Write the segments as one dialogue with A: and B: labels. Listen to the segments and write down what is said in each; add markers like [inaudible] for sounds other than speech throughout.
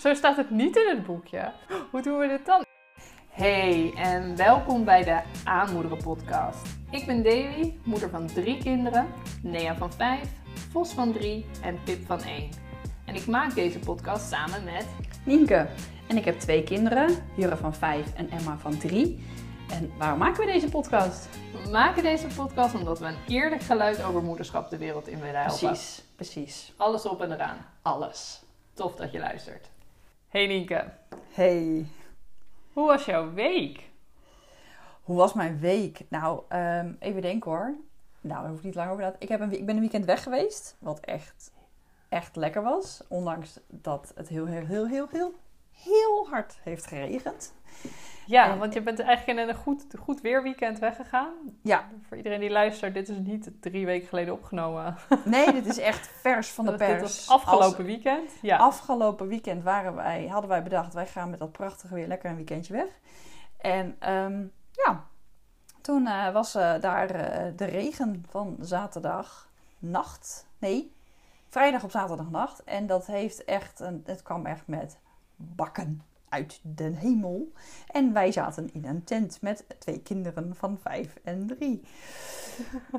A: Zo staat het niet in het boekje. Hoe doen we dit dan? Hey en welkom bij de Aanmoederen podcast. Ik ben Davy, moeder van drie kinderen, Nea van vijf, Vos van drie en Pip van één. En ik maak deze podcast samen met
B: Nienke. En ik heb twee kinderen, Jurre van vijf en Emma van drie. En waarom maken we deze podcast?
A: We maken deze podcast omdat we een eerlijk geluid over moederschap de wereld in willen helpen.
B: Precies, precies.
A: Alles op en eraan.
B: Alles.
A: Tof dat je luistert. Hey Nienke,
B: Hey,
A: hoe was jouw week?
B: hoe was mijn week? Nou, ehm, even denken hoor. Nou, daar hoef ik niet lang over na ik, heb een, ik ben een weekend weg geweest, wat echt, echt lekker was. Ondanks dat het heel, heel, heel, heel, heel, heel hard heeft geregend.
A: Ja,
B: En-
A: want je bent eigenlijk in een goed, goed weerweekend weggegaan.
B: Ja,
A: Voor iedereen die luistert, dit is niet drie weken geleden opgenomen.
B: nee, dit is echt vers van de [laughs]
A: Dit
B: pers.
A: was afgelopen
B: Als-
A: weekend. Ja.
B: Afgelopen weekend waren wij, hadden wij bedacht, wij gaan met dat prachtige weer lekker een weekendje weg. En ehm, ja, toen eh, was eh, daar eh, de regen van zaterdag nacht. Nee, vrijdag op zaterdagnacht. En dat heeft echt, een, het kwam echt met bakken uit de hemel. En wij zaten in een tent met twee kinderen van vijf en drie. [laughs]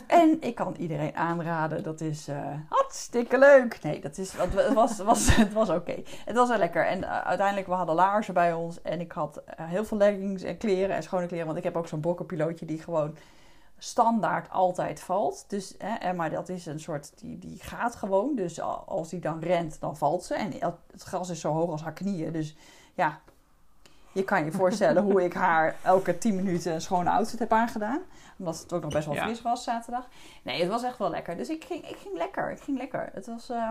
B: En ik kan iedereen aanraden, dat is eh, hartstikke leuk. Nee, dat is, het was, was, [laughs] het was oké. Het was wel lekker. En eh, uiteindelijk, we hadden laarzen bij ons. En ik had eh, heel veel leggings en kleren en schone kleren. Want ik heb ook zo'n bokkenpilootje die gewoon standaard altijd valt. Dus, hè, maar dat is een soort, die, die gaat gewoon. Dus al- als die dan rent, dan valt ze. En het gras is zo hoog als haar knieën. Dus ja, je kan je voorstellen hoe ik haar elke 10 minuten een schone outfit heb aangedaan. Omdat het ook nog best wel
A: Ja.
B: fris was zaterdag. Nee, het was echt wel lekker. Dus ik ging, ik ging lekker. Ik ging lekker. Het was, eh,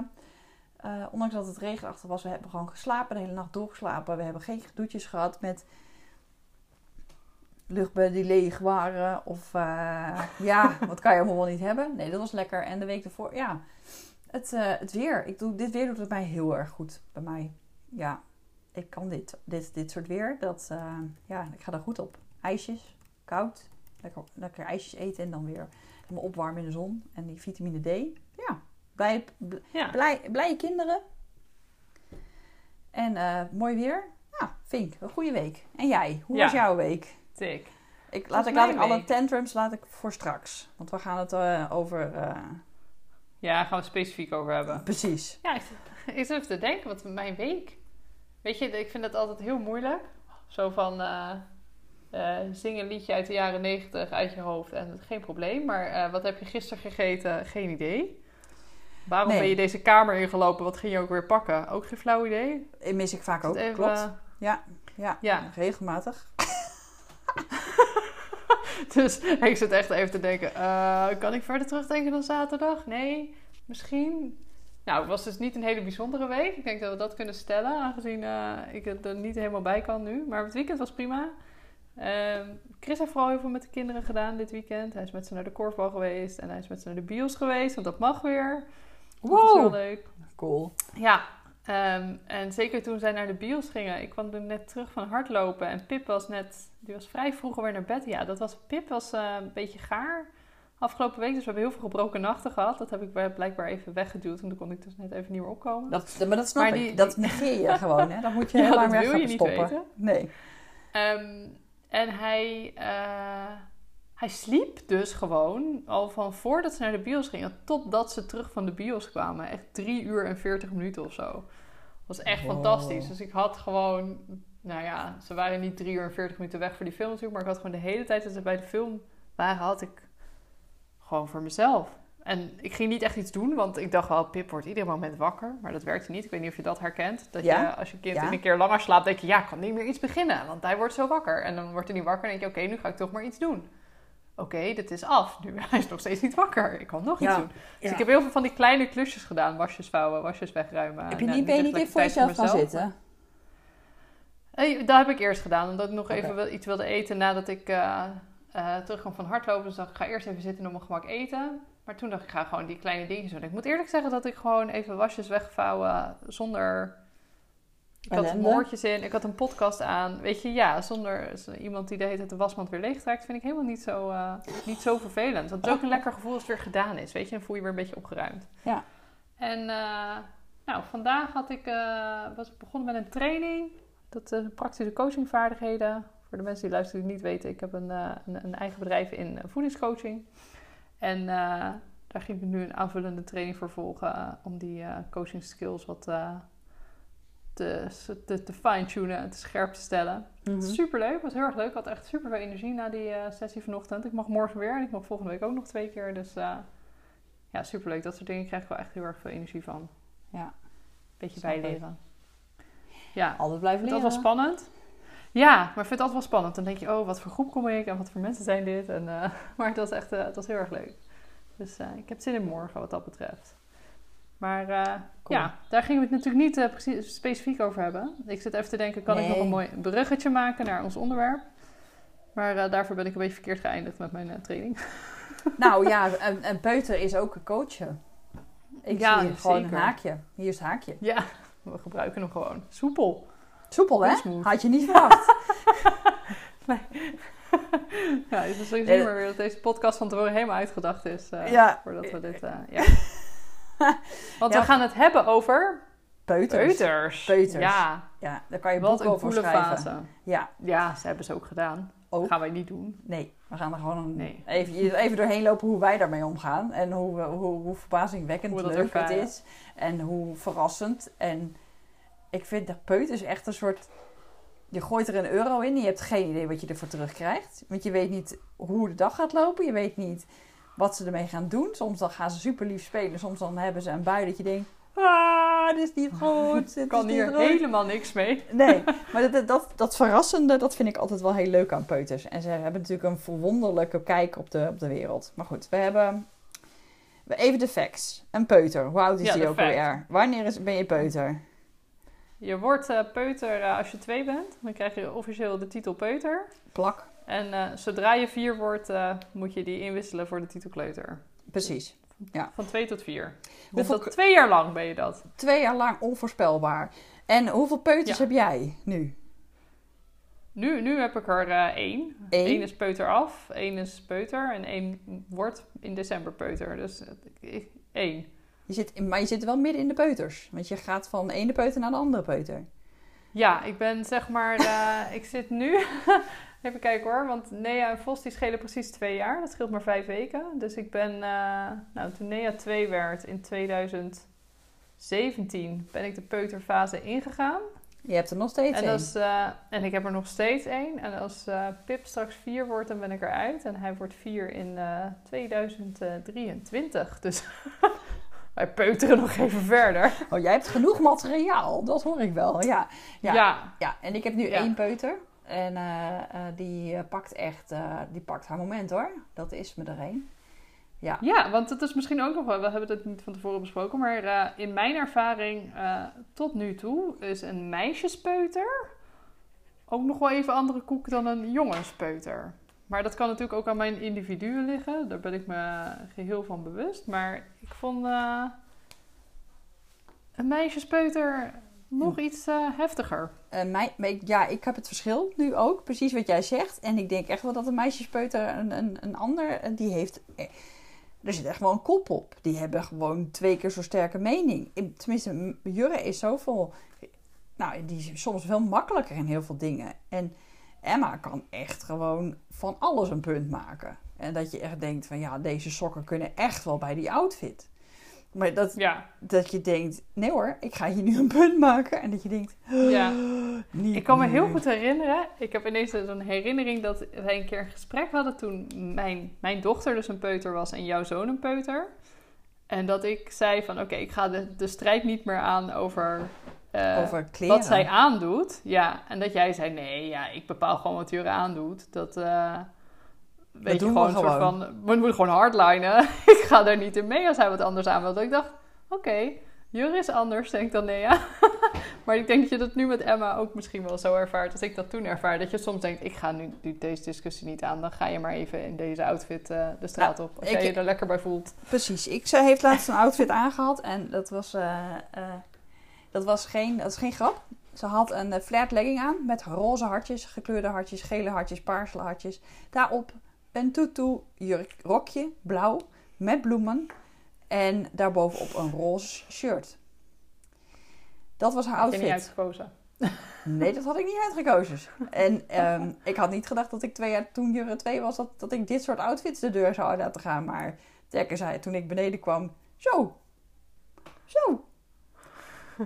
B: eh, ondanks dat het regenachtig was, we hebben gewoon geslapen. De hele nacht doorgeslapen. We hebben geen gedoetjes gehad met luchtbedden die leeg waren. Of eh, ja, [laughs] wat kan je allemaal wel niet hebben. Nee, dat was lekker. En de week ervoor, ja, het, het weer. Ik doe, dit weer doet het mij heel erg goed. Bij mij, ja, ik kan dit, dit, dit soort weer. Dat, eh, ja, ik ga er goed op. IJsjes, koud. Lekker, lekker ijsjes eten en dan weer helemaal opwarmen in de zon. En die vitamine D. Ja, blij, bl-
A: Ja.
B: blij, blije kinderen. En eh, mooi weer. Ja, Vink, een goede week. En jij, hoe
A: Ja.
B: was jouw week?
A: Tik.
B: Ik, laat ik, laat ik alle tantrums laat ik voor straks. Want we gaan het eh, over...
A: Ja, daar gaan we het specifiek over hebben.
B: precies.
A: Ja, ik, ik zit even te denken, wat mijn week. Weet je, ik vind dat altijd heel moeilijk. Zo van eh, zing een liedje uit de jaren negentig uit je hoofd en geen probleem. Maar eh, wat heb je gisteren gegeten? Geen idee. Waarom
B: Nee.
A: ben je deze kamer ingelopen? Wat ging je ook weer pakken? Ook geen flauw idee.
B: Mis ik vaak ook,
A: Even-
B: klopt. Ja, ja,
A: Ja.
B: regelmatig. [laughs]
A: Dus ik zit echt even te denken, kan ik verder terugdenken dan zaterdag? Nee, misschien. Nou, het was dus niet een hele bijzondere week. Ik denk dat we dat kunnen stellen, aangezien eh, ik er niet helemaal bij kan nu. Maar het weekend was prima. Ehm, Chris heeft vooral heel veel met de kinderen gedaan dit weekend. Hij is met ze naar de korfbal geweest en hij is met ze naar de bios geweest, want dat mag weer. Dat is heel
B: Wow,
A: leuk.
B: cool.
A: Ja, ehm, en zeker toen zij naar de bios gingen. Ik kwam er net terug van hardlopen en Pip was net, die was vrij vroeg alweer naar bed. Ja, dat was, Pip was eh, een beetje gaar afgelopen week. Dus we hebben heel veel gebroken nachten gehad. Dat heb ik blijkbaar even weggeduwd, want dan kon ik dus net even niet meer opkomen.
B: Dat, maar dat snap
A: Maar
B: ik.
A: die-
B: Dat negeer je [laughs] gewoon, hè. Dan moet je
A: Ja,
B: lang
A: dat
B: gaan
A: niet
B: stoppen. Nee.
A: Ehm, en hij, eh, hij sliep dus gewoon al van voordat ze naar de bios gingen, totdat ze terug van de bios kwamen. Echt drie uur en veertig minuten of zo. Dat was echt
B: Wow.
A: fantastisch. Dus ik had gewoon, nou ja, ze waren niet drie uur en veertig minuten weg voor die film natuurlijk, maar ik had gewoon de hele tijd dat ze bij de film waren, had ik gewoon voor mezelf. En ik ging niet echt iets doen, want ik dacht wel, Pip wordt ieder moment wakker. Maar dat werkte niet. Ik weet niet of je dat herkent. Dat
B: Ja.
A: je, als je kind
B: Ja.
A: een keer langer slaapt, denk je, ja, ik kan niet meer iets beginnen. Want hij wordt zo wakker. En dan wordt hij niet wakker en denk je, oké, nu ga ik toch maar iets doen. Oké, dit is af. Nu, [laughs] hij is nog steeds niet wakker. Ik kan nog iets doen. Dus ik heb heel veel van die kleine klusjes gedaan. Wasjes vouwen, wasjes wegruimen.
B: Heb je
A: Nou,
B: niet, ben je
A: echt
B: niet even
A: lekker
B: voor jezelf gaan zitten?
A: Eh, dat heb ik eerst gedaan, omdat ik nog even iets wilde eten nadat ik eh eh, terugkwam van hardlopen. Dus dacht ik, ga eerst even zitten en op mijn gemak eten. Maar toen dacht ik, ga gewoon die kleine dingetjes doen. Ik moet eerlijk zeggen dat ik gewoon even wasjes wegvouwen zonder... Ik had moordjes in, ik had een podcast aan. Weet je, ja, zonder iemand die de hele tijd de wasmand weer leeg trekt, vind ik helemaal niet zo, eh, niet zo vervelend. Want het is ook een lekker gevoel als het weer gedaan is, weet je. Dan voel je weer een beetje opgeruimd.
B: Ja.
A: En eh, Nou, vandaag had ik, was ik begonnen met een training. Dat is praktische coachingvaardigheden. Voor de mensen die luisteren die niet weten, ik heb een, eh, een, een eigen bedrijf in eh, voedingscoaching. En eh, daar ging ik nu een aanvullende training voor volgen om die coaching skills wat te, te, te fine-tunen en te scherp te stellen.
B: Mhm.
A: Superleuk, was heel erg leuk. Ik had echt super veel energie na die sessie vanochtend. Ik mag morgen weer en ik mag volgende week ook nog twee keer. Dus ja, superleuk. Dat soort dingen krijg ik wel echt heel erg veel energie van.
B: Ja.
A: Beetje bijleren. Ja,
B: Altijd blijven leren.
A: dat wel spannend. Ja, maar ik vind het altijd wel spannend. Dan denk je, oh, wat voor groep kom ik en wat voor mensen zijn dit? En, eh, [laughs] maar het was echt uh, het was heel erg leuk. Dus uh, ik heb zin in morgen wat dat betreft. Maar cool. ja, daar gingen we het natuurlijk niet precies specifiek over hebben. Ik zit even te denken, kan nee. ik nog een mooi bruggetje maken naar ons onderwerp? Maar daarvoor ben ik een beetje verkeerd geëindigd met mijn training. [laughs]
B: Nou ja, een, een peuter is ook een coachen. Ik
A: ja,
B: zie gewoon
A: zeker.
B: een haakje. Hier is het haakje.
A: Ja, [laughs] we gebruiken hem gewoon. Soepel.
B: Soepel, hè?
A: Smooth.
B: Had je niet verwacht. [laughs]
A: nee. [laughs] ja, het is zo nee, maar weer dat deze podcast van tevoren helemaal uitgedacht is. Uh,
B: ja.
A: Voordat we dit... Uh, ja. [laughs] Want ja. we gaan het hebben over...
B: Peuters.
A: Peuters.
B: Peuters.
A: Ja.
B: Ja, daar kan je
A: Wat
B: boek
A: een
B: over schrijven.
A: fase.
B: Ja.
A: Ja, ze hebben ze ook gedaan.
B: Ook?
A: Dat gaan wij niet doen.
B: Nee, we gaan er gewoon
A: Nee.
B: even, even doorheen lopen hoe wij daarmee omgaan. En hoe, hoe, hoe verbazingwekkend
A: Hoe
B: leuk het is. En hoe verrassend. En ik vind peut is echt een soort... Je gooit er een euro in en je hebt geen idee wat je ervoor terugkrijgt. Want je weet niet hoe de dag gaat lopen. Je weet niet wat ze ermee gaan doen. Soms dan gaan ze super lief spelen. Soms dan hebben ze een bui dat je denkt... Ah, dit is niet goed. [laughs]
A: Ik kan hier helemaal niks mee. [laughs]
B: Nee, [laughs] maar dat, dat, dat verrassende, dat vind ik altijd wel heel leuk aan peuters. En ze hebben natuurlijk een verwonderlijke kijk op de, op de wereld. Maar goed, we hebben even de facts. Een peuter, hoe oud is
A: Ja,
B: die ook
A: fact.
B: alweer? Wanneer is, ben je peuter?
A: Je wordt eh, peuter eh, als je twee bent. Dan krijg je officieel de titel peuter.
B: Plak.
A: En eh, zodra je vier wordt, moet je die inwisselen voor de titel kleuter.
B: Precies. Ja.
A: Van twee tot vier. Dus
B: Hoeveel
A: dat, twee jaar lang ben je dat.
B: Twee jaar lang onvoorspelbaar. En hoeveel peuters
A: Ja.
B: heb jij nu?
A: Nu, nu heb ik er één.
B: Eén?
A: Eén is peuter af, één is peuter en één wordt in december peuter. Dus ik- één.
B: Je zit, maar je zit wel midden in de peuters. Want je gaat van de ene peuter naar de andere peuter.
A: Ja, ik ben zeg maar, eh, [laughs] ik zit nu, [laughs] even kijken hoor, want Nea en Vos die schelen precies twee jaar. Dat scheelt maar vijf weken. Dus ik ben, eh, nou toen Nea twee werd in 2017 ben ik de peuterfase ingegaan.
B: Je hebt er nog steeds
A: En,
B: één.
A: eh, en ik heb er nog steeds één. En als Pip straks vier wordt, dan ben ik eruit. En hij wordt vier in eh, 2023. Dus [laughs] wij peuteren nog even verder.
B: Oh, jij hebt genoeg materiaal. Dat hoor ik wel. Ja. Ja.
A: ja.
B: Ja, en ik heb nu
A: Ja.
B: één peuter. En eh, eh, die eh, pakt echt, die pakt haar moment hoor. Dat is me er een. Ja.
A: Ja, want het is misschien ook nog wel, we hebben het niet van tevoren besproken, maar in mijn ervaring tot nu toe is een meisjespeuter ook nog wel even andere koek dan een jongenspeuter. Maar dat kan natuurlijk ook aan mijn individuen liggen, daar ben ik me geheel van bewust. Maar ik vond eh, een meisjespeuter nog iets eh, heftiger.
B: Ja, ik heb het verschil nu ook. Precies wat jij zegt. En ik denk echt wel dat een meisjespeuter een, een, een ander, eh, die heeft... Er zit echt wel een kop op. Die hebben gewoon twee keer zo sterke mening. In- Tenminste, Jurre is zoveel... Nou, die is soms veel makkelijker in heel veel dingen. En Emma kan echt gewoon van alles een punt maken. En dat je echt denkt van ja, deze sokken kunnen echt wel bij die outfit. Maar dat,
A: Ja,
B: dat je denkt, nee hoor, ik ga hier nu een punt maken. En dat je denkt,
A: ja.
B: niet
A: Ik kan me heel goed herinneren. Ik heb ineens zo'n herinnering dat wij een keer een gesprek hadden toen mijn, mijn dochter dus een peuter was en jouw zoon een peuter. En dat ik zei van oké, ik ga de, de strijd niet meer aan over, eh,
B: Over kleren.
A: wat zij aandoet. Ja, en dat jij zei nee, ja, ik bepaal gewoon wat Jure aandoet. Dat eh weet
B: doen
A: je gewoon een soort
B: gewoon.
A: van, we moeten gewoon hardlinen. [laughs] ik ga daar niet in mee als hij wat anders aan wil. Dat ik dacht, oké, Jure is anders, denk ik dan nee, ja. [laughs] Maar ik denk dat je dat nu met Emma ook misschien wel zo ervaart als ik dat toen ervaar. Dat je soms denkt, ik ga nu deze discussie niet aan. Dan ga je maar even in deze outfit eh, de straat op. Als
B: ik-
A: jij je er lekker bij voelt.
B: Precies. Ik ze heeft laatst een outfit [laughs] aangehad en dat was, dat was geen, dat is geen grap. Ze had een eh, flared legging aan met roze hartjes, gekleurde hartjes, gele hartjes, paarse hartjes. Daarop een tutu jurk, rokje, blauw, met bloemen. En daarbovenop een roze shirt. Dat was haar
A: je
B: outfit.
A: niet uitgekozen.
B: Nee, dat had ik niet uitgekozen. En [laughs] ehm, ik had niet gedacht dat ik twee jaar toen Jurre 2 was, dat, dat ik dit soort outfits de deur zou laten gaan. Maar Tekker zei toen ik beneden kwam, zo, zo.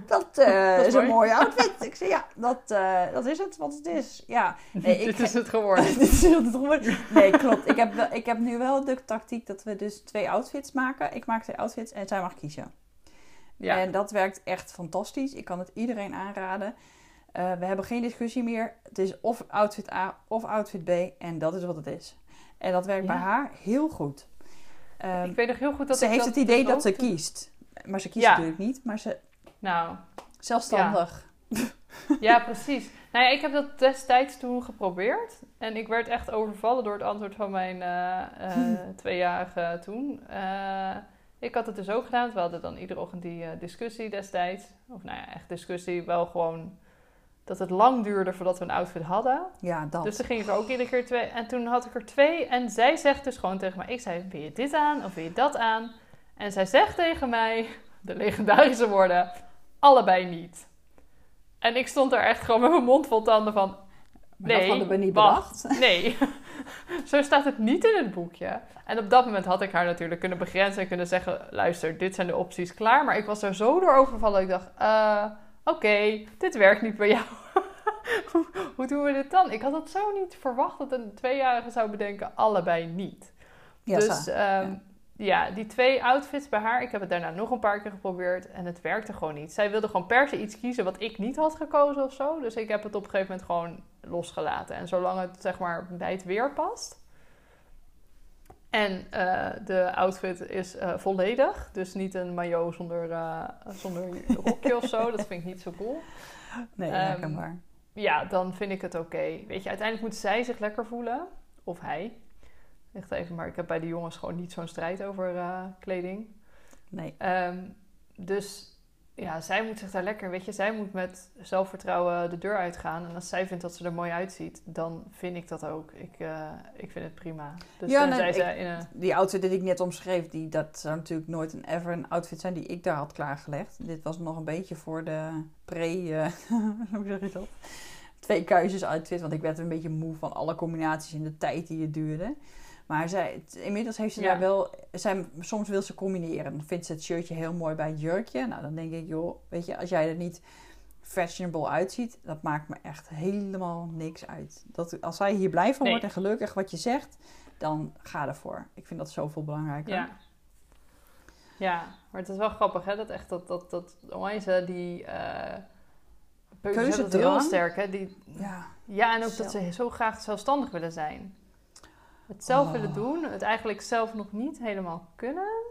B: Dat, [laughs] eh,
A: is
B: is een
A: mooi.
B: mooie outfit. [laughs] Ik zei, ja, dat, eh, dat is het wat het is. Ja, [laughs] nee, ik,
A: Dit is het geworden.
B: Dit is het geworden. Nee, klopt. Ik heb, wel- ik heb nu wel de tactiek dat we dus twee outfits maken. Ik maak twee outfits en zij mag kiezen.
A: Ja.
B: En dat werkt echt fantastisch. Ik kan het iedereen aanraden. Eh, we hebben geen discussie meer. Het is of outfit A of outfit B. En dat is wat het is. En dat werkt bij haar heel goed. Ehm,
A: ik weet nog heel goed dat
B: ze heeft
A: dat
B: het idee
A: dus
B: dat ze kiest. Maar ze kiest
A: Ja.
B: natuurlijk niet. Maar ze
A: Nou,
B: zelfstandig.
A: ja, precies. Nou ja, ik heb dat destijds toen geprobeerd. En ik werd echt overvallen door het antwoord van mijn eh, eh, [laughs] tweejarige toen. Eh, ik had het dus ook gedaan. We hadden dan iedere ochtend die discussie destijds. Of nou ja, echt discussie. Wel gewoon dat het lang duurde voordat we een outfit hadden.
B: Ja, dat.
A: Dus dan ging ik er ook iedere keer twee. En toen had ik er twee. En zij zegt dus gewoon tegen mij: Ik zei, wil je dit aan of wil je dat aan? En zij zegt tegen mij, de legendarische woorden: Allebei niet. En ik stond er echt gewoon met mijn mond vol tanden van:
B: Maar dat
A: nee,
B: hadden we niet
A: wacht.
B: bedacht. [laughs]
A: Nee, [laughs] zo staat het niet in het boekje. En op dat moment had ik haar natuurlijk kunnen begrenzen en kunnen zeggen: luister, dit zijn de opties klaar. Maar ik was er zo door overvallen. Ik dacht: eh, oké, dit werkt niet bij jou. [laughs] hoe, doen we dit dan? Ik had het zo niet verwacht dat een tweejarige zou bedenken: allebei niet.
B: Ja,
A: dus ehm, ja. die twee outfits bij haar, ik heb het daarna nog een paar keer geprobeerd en het werkte gewoon niet. Zij wilde gewoon per se iets kiezen wat ik niet had gekozen of zo. Dus ik heb het op een gegeven moment gewoon losgelaten. En zolang het zeg maar bij het weer past. En eh, de outfit is eh, volledig. Dus niet een maillot zonder, eh, zonder rokje of zo. Dat vind ik niet zo cool.
B: nee,
A: ehm,
B: herkenbaar.
A: Ja, dan vind ik het oké. Weet je, uiteindelijk moet zij zich lekker voelen. Of hij. Echt even, maar ik heb bij de jongens gewoon niet zo'n strijd over eh, kleding.
B: Nee.
A: Ehm, dus ja, zij moet zich daar lekker, weet je, zij moet met zelfvertrouwen de deur uitgaan. En als zij vindt dat ze er mooi uitziet, dan vind ik dat ook. Ik, eh, ik vind het prima. Dus
B: Ja, nee,
A: ze
B: ik-
A: in een...
B: Die outfit die ik net omschreef, die, dat zou natuurlijk nooit een ever een outfit zijn die ik daar had klaargelegd. Dit was nog een beetje voor de pre, eh, [laughs] hoe zeg je dat? Twee keuzes outfit, want ik werd een beetje moe van alle combinaties in de tijd die het duurde. Maar zij, inmiddels heeft ze
A: Ja.
B: daar wel, zij, soms wil ze combineren. Dan vindt ze het shirtje heel mooi bij het jurkje. Nou, dan denk ik, joh, weet je, als jij er niet fashionable uitziet, dat maakt me echt helemaal niks uit. Dat, als zij hier blij van
A: Nee.
B: wordt en gelukkig wat je zegt, dan ga ervoor. Ik vind dat zoveel belangrijker.
A: Ja. Ja, maar het is wel grappig, hè? Dat echt dat, dat, dat onwijze die... hebben het heel
B: Keuzedrang.
A: sterk, hè? Die,
B: Ja.
A: Ja, en ook dat ze zo graag zelfstandig willen zijn. Het zelf
B: Oh.
A: willen doen, het eigenlijk zelf nog niet helemaal kunnen.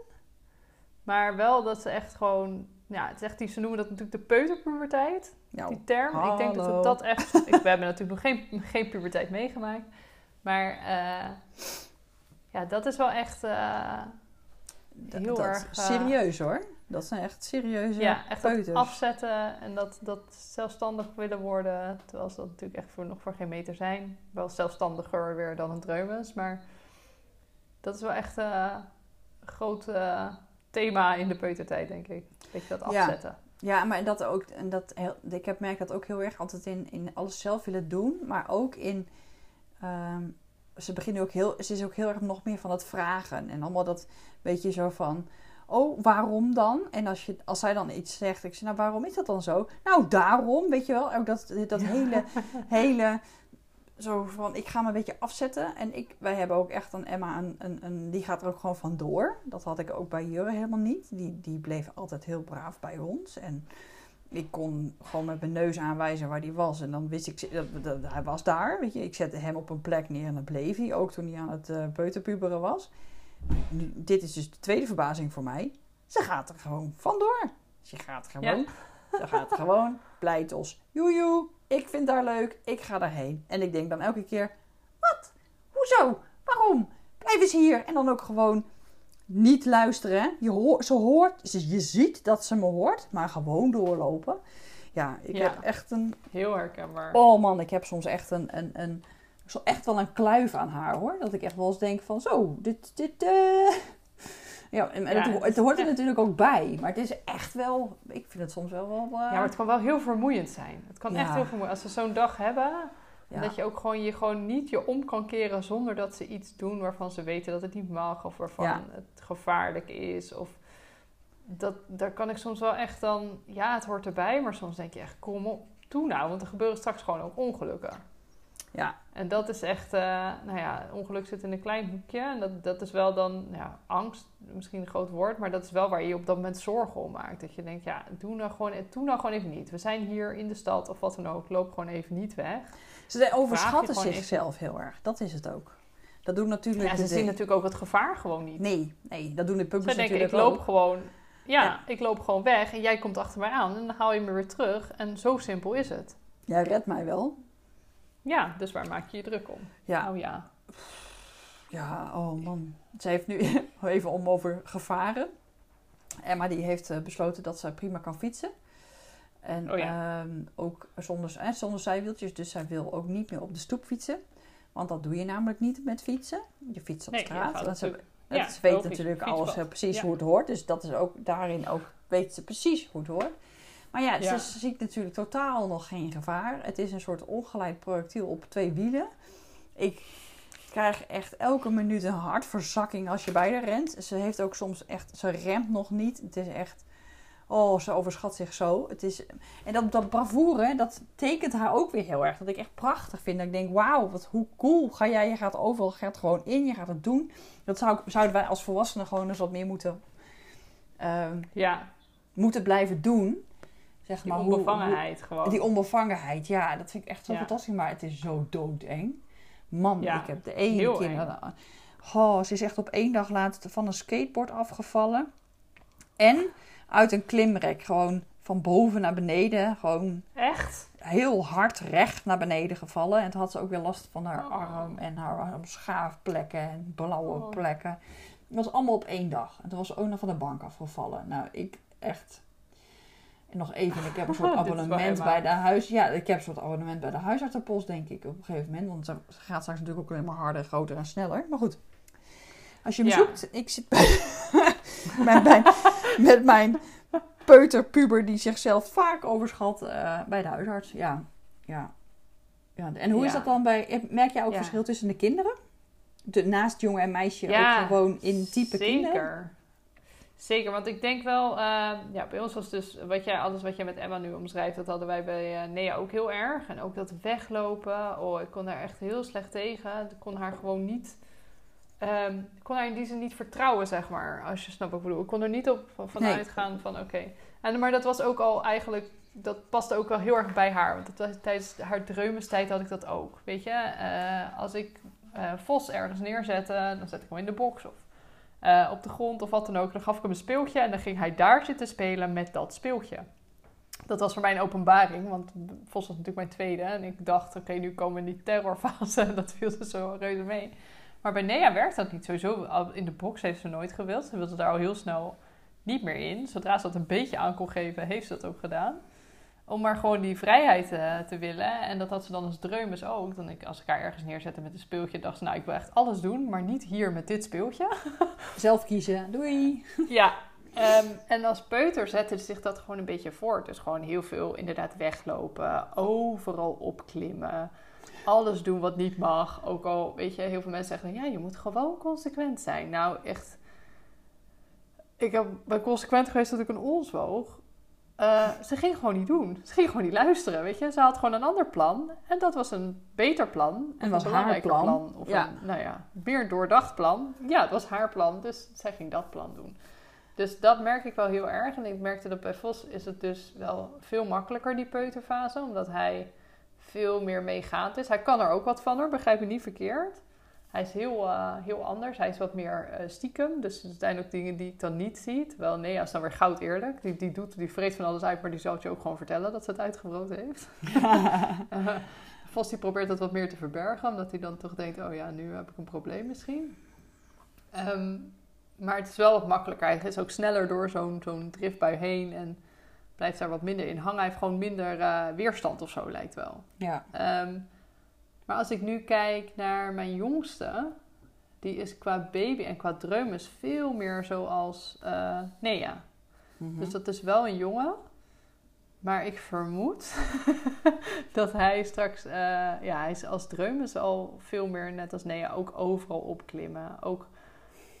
A: Maar wel dat ze echt gewoon, ja, het is echt die, ze noemen dat natuurlijk de peuterpuberteit,
B: Nou,
A: die term. Ik denk dat het dat echt, [laughs] ik, we hebben natuurlijk nog geen, geen puberteit meegemaakt. Maar eh, ja, dat is wel echt,
B: dat-
A: heel
B: dat-
A: erg, eh,
B: serieus hoor. Dat zijn echt serieuze
A: ja, echt dat
B: peuters.
A: afzetten en dat, dat zelfstandig willen worden. Terwijl ze dat natuurlijk echt voor, nog voor geen meter zijn. Wel zelfstandiger weer dan een dreumes. Maar dat is wel echt eh, een groot eh, thema in de peutertijd, denk ik. Weet je, dat afzetten.
B: Ja, maar dat ook, en dat, heel- ik heb merk dat ook heel erg altijd in, in alles zelf willen doen, maar ook in, ehm, ze beginnen ook heel, ze is ook heel erg nog meer van het vragen en allemaal dat, weet je, zo van, oh, waarom dan? En als, je, als zij dan iets zegt, ik zeg, nou, waarom is dat dan zo? Nou, daarom, weet je wel, ook dat, dat hele, [laughs] hele, zo van, ik ga me een beetje afzetten. En ik, wij hebben ook echt een Emma, een, een, een, die gaat er ook gewoon vandoor. Dat had ik ook bij Jurre helemaal niet. Die, die bleef altijd heel braaf bij ons. En ik kon gewoon met mijn neus aanwijzen waar hij was. En dan wist ik, dat, dat, hij was daar. Weet je. Ik zette hem op een plek neer en dan bleef hij. Ook toen hij aan het uh, peuterpuberen was. Dit is dus de tweede verbazing voor mij. Ze gaat er gewoon vandoor. Ze gaat gewoon.
A: Ja.
B: Ze gaat gewoon pleitos. Joejoe, ik vind haar leuk. Ik ga daarheen. En ik denk dan elke keer, wat? Hoezo? Waarom? Blijf eens hier. En dan ook gewoon niet luisteren. Je, hoort, ze hoort, ze, je ziet dat ze me hoort, maar gewoon doorlopen. Ja, ik
A: Ja.
B: heb echt een...
A: Heel herkenbaar.
B: Oh man, ik heb soms echt een... een, een zo echt wel een kluif aan haar hoor. Dat ik echt wel eens denk van zo, dit, dit, eh, Ja, en,
A: Ja,
B: het,
A: het
B: het hoort er
A: echt-
B: natuurlijk ook bij. Maar het is echt wel... Ik vind het soms wel... wel eh,
A: Ja, maar het kan wel heel vermoeiend zijn. Het kan
B: Ja.
A: echt heel vermoeiend. Als ze zo'n dag hebben,
B: ja.
A: dat je ook gewoon je gewoon niet je om kan keren zonder dat ze iets doen waarvan ze weten dat het niet mag of waarvan
B: Ja.
A: het gevaarlijk is. Of dat, daar kan ik soms wel echt dan, ja, het hoort erbij, maar soms denk je echt, kom op, toe nou, want er gebeuren straks gewoon ook ongelukken.
B: Ja.
A: En dat is echt, eh, nou ja, ongeluk zit in een klein hoekje. En dat, dat is wel dan, nou ja, angst, misschien een groot woord, maar dat is wel waar je je op dat moment zorgen om maakt. Dat je denkt, ja, doe nou gewoon, doe nou gewoon even niet. We zijn hier in de stad of wat dan ook, loop gewoon even niet weg.
B: Ze overschatten
A: even-
B: zichzelf heel erg. Dat is het ook. Dat doen natuurlijk...
A: Ja, ze zien natuurlijk ook het gevaar gewoon niet.
B: Nee, nee, dat doen de pubers
A: Zij denken, ik
B: natuurlijk
A: loop
B: ook.
A: gewoon... Ja,
B: Ja.
A: ik loop gewoon weg en jij komt achter mij aan en dan haal je me weer terug. En zo simpel is het.
B: Jij redt mij wel.
A: Ja, dus waar maak je je druk om?
B: Ja,
A: Nou ja.
B: ja, oh man. Ze heeft nu [laughs] even om over gevaren. Emma die heeft eh, besloten dat ze prima kan fietsen. En
A: Oh ja.
B: ehm, ook zonder, eh, zonder zijwieltjes. Dus zij wil ook niet meer op de stoep fietsen. Want dat doe je namelijk niet met fietsen. Je fietst op
A: Nee,
B: straat. Want ze,
A: ja,
B: ze weet natuurlijk alles precies
A: Ja.
B: hoe het hoort. Dus dat is ook daarin ook weet ze precies hoe het hoort. Maar ja,
A: Ja.
B: ze ziet natuurlijk totaal nog geen gevaar. Het is een soort ongeleid projectiel op twee wielen. Ik krijg echt elke minuut een hartverzakking als je bij haar rent. Ze heeft ook soms echt, ze remt nog niet. Het is echt, oh, ze overschat zich zo. Het is, en dat, dat bravoure, dat tekent haar ook weer heel erg. Dat ik echt prachtig vind. Dat ik denk, wauw, wat hoe cool ga jij. Je gaat overal, gaat gewoon in, je gaat het doen. Dat zou, zouden wij als volwassenen gewoon eens wat meer moeten, ehm,
A: Ja,
B: moeten blijven doen. Zeg
A: die
B: maar, hoe- hoe-
A: onbevangenheid gewoon.
B: die onbevangenheid, ja, dat vind ik echt zo
A: Ja.
B: fantastisch. Maar het is zo doodeng. Man,
A: Ja,
B: ik heb de ene keer... Oh, ze is echt op één dag laatst van een skateboard afgevallen. En uit een klimrek. Gewoon van boven naar beneden. Gewoon
A: Echt?
B: heel hard recht naar beneden gevallen. En toen had ze ook weer last van haar
A: Oh.
B: arm en haar arm schaafplekken en blauwe
A: Oh.
B: plekken. Het was allemaal op één dag. En toen was ze ook nog van de bank afgevallen. Nou, ik echt... Nog even, ik heb een [laughs] soort abonnement bij de huis... Ja, ik heb een soort abonnement bij de huisartsenpost, denk ik, op een gegeven moment. Want ze ze gaat straks natuurlijk ook alleen maar harder, groter en sneller. Maar goed, als je me
A: Ja.
B: zoekt... Ik zit bij, [laughs] met, mijn, met mijn peuterpuber die zichzelf vaak overschat eh, bij de huisarts. Ja, ja. ja. En hoe is dat dan bij... Merk jij ook
A: Ja.
B: verschil tussen de kinderen? De, naast jongen en meisje ook gewoon in type
A: Zeker.
B: kinderen?
A: Zeker, want ik denk wel, eh, ja, bij ons was dus wat jij, alles wat jij met Emma nu omschrijft, dat hadden wij bij eh, Nea ook heel erg. En ook dat weglopen, oh, ik kon daar echt heel slecht tegen. Ik kon haar gewoon niet, ehm, ik kon haar in die zin niet vertrouwen, zeg maar, als je snapt wat ik bedoel. Ik kon er niet op van, van
B: Nee.
A: uitgaan van, oké. En Maar dat was ook al eigenlijk, dat paste ook wel heel erg bij haar. Want dat tijdens haar dreumenstijd had ik dat ook, weet je. Eh, als ik Vos ergens neerzette, dan zet ik hem in de box of eh, op de grond of wat dan ook. Dan gaf ik hem een speeltje en dan ging hij daar zitten spelen met dat speeltje. Dat was voor mij een openbaring, want Vos was natuurlijk mijn tweede. En ik dacht, oké, nu komen we die terrorfase. [laughs] Dat viel er zo reuze mee. Maar bij Nea werkt dat niet. Sowieso in de box heeft ze nooit gewild. Ze wilde daar al heel snel niet meer in. Zodra ze dat een beetje aan kon geven, heeft ze dat ook gedaan. Om maar gewoon die vrijheid eh, te willen. En dat had ze dan als dreumes ook. Dan ik, als ik haar ergens neerzette met een speeltje, dacht ze, nou, ik wil echt alles doen, maar niet hier met dit speeltje. [laughs]
B: Zelf kiezen. Doei.
A: Ja. ehm, en als peuter zette zich dat gewoon een beetje voort. Dus gewoon heel veel inderdaad weglopen, overal opklimmen, alles doen wat niet mag. Ook al, weet je, heel veel mensen zeggen, ja, je moet gewoon consequent zijn. Nou, echt, ik heb, ben consequent geweest dat ik een ons woog. Eh, ze ging gewoon niet doen. Ze ging gewoon niet luisteren, weet je. Ze had gewoon een ander plan. En dat was een beter plan.
B: En was
A: een
B: haar plan.
A: Of
B: Ja.
A: een, nou ja, meer doordacht plan. Ja, het was haar plan. Dus zij ging dat plan doen. Dus dat merk ik wel heel erg. En ik merkte dat bij Vos is het dus wel veel makkelijker, die peuterfase. Omdat hij veel meer meegaand is. Hij kan er ook wat van hoor, begrijp me niet verkeerd. Hij is heel, eh, heel anders. Hij is wat meer eh, stiekem. Dus er zijn ook dingen die ik dan niet zie. Terwijl Nea is dan weer goud eerlijk. Die, die, doet, die vreet van alles uit, maar die zal het je ook gewoon vertellen dat ze het uitgebroken heeft. [laughs] Eh, Vos die probeert dat wat meer te verbergen. Omdat hij dan toch denkt, oh ja, nu heb ik een probleem misschien. Ehm, maar het is wel wat makkelijker. Hij is ook sneller door zo'n zo'n driftbui heen. En blijft daar wat minder in hangen. Hij heeft gewoon minder weerstand of zo, lijkt wel.
B: Ja.
A: Ehm, maar als ik nu kijk naar mijn jongste, die is qua baby en qua dreumes veel meer zoals uh, Nea.
B: Mhm.
A: Dus dat is wel een jongen. Maar ik vermoed [laughs] dat hij straks, eh, ja, hij is als dreumes al veel meer net als Nea, ook overal opklimmen. Ook,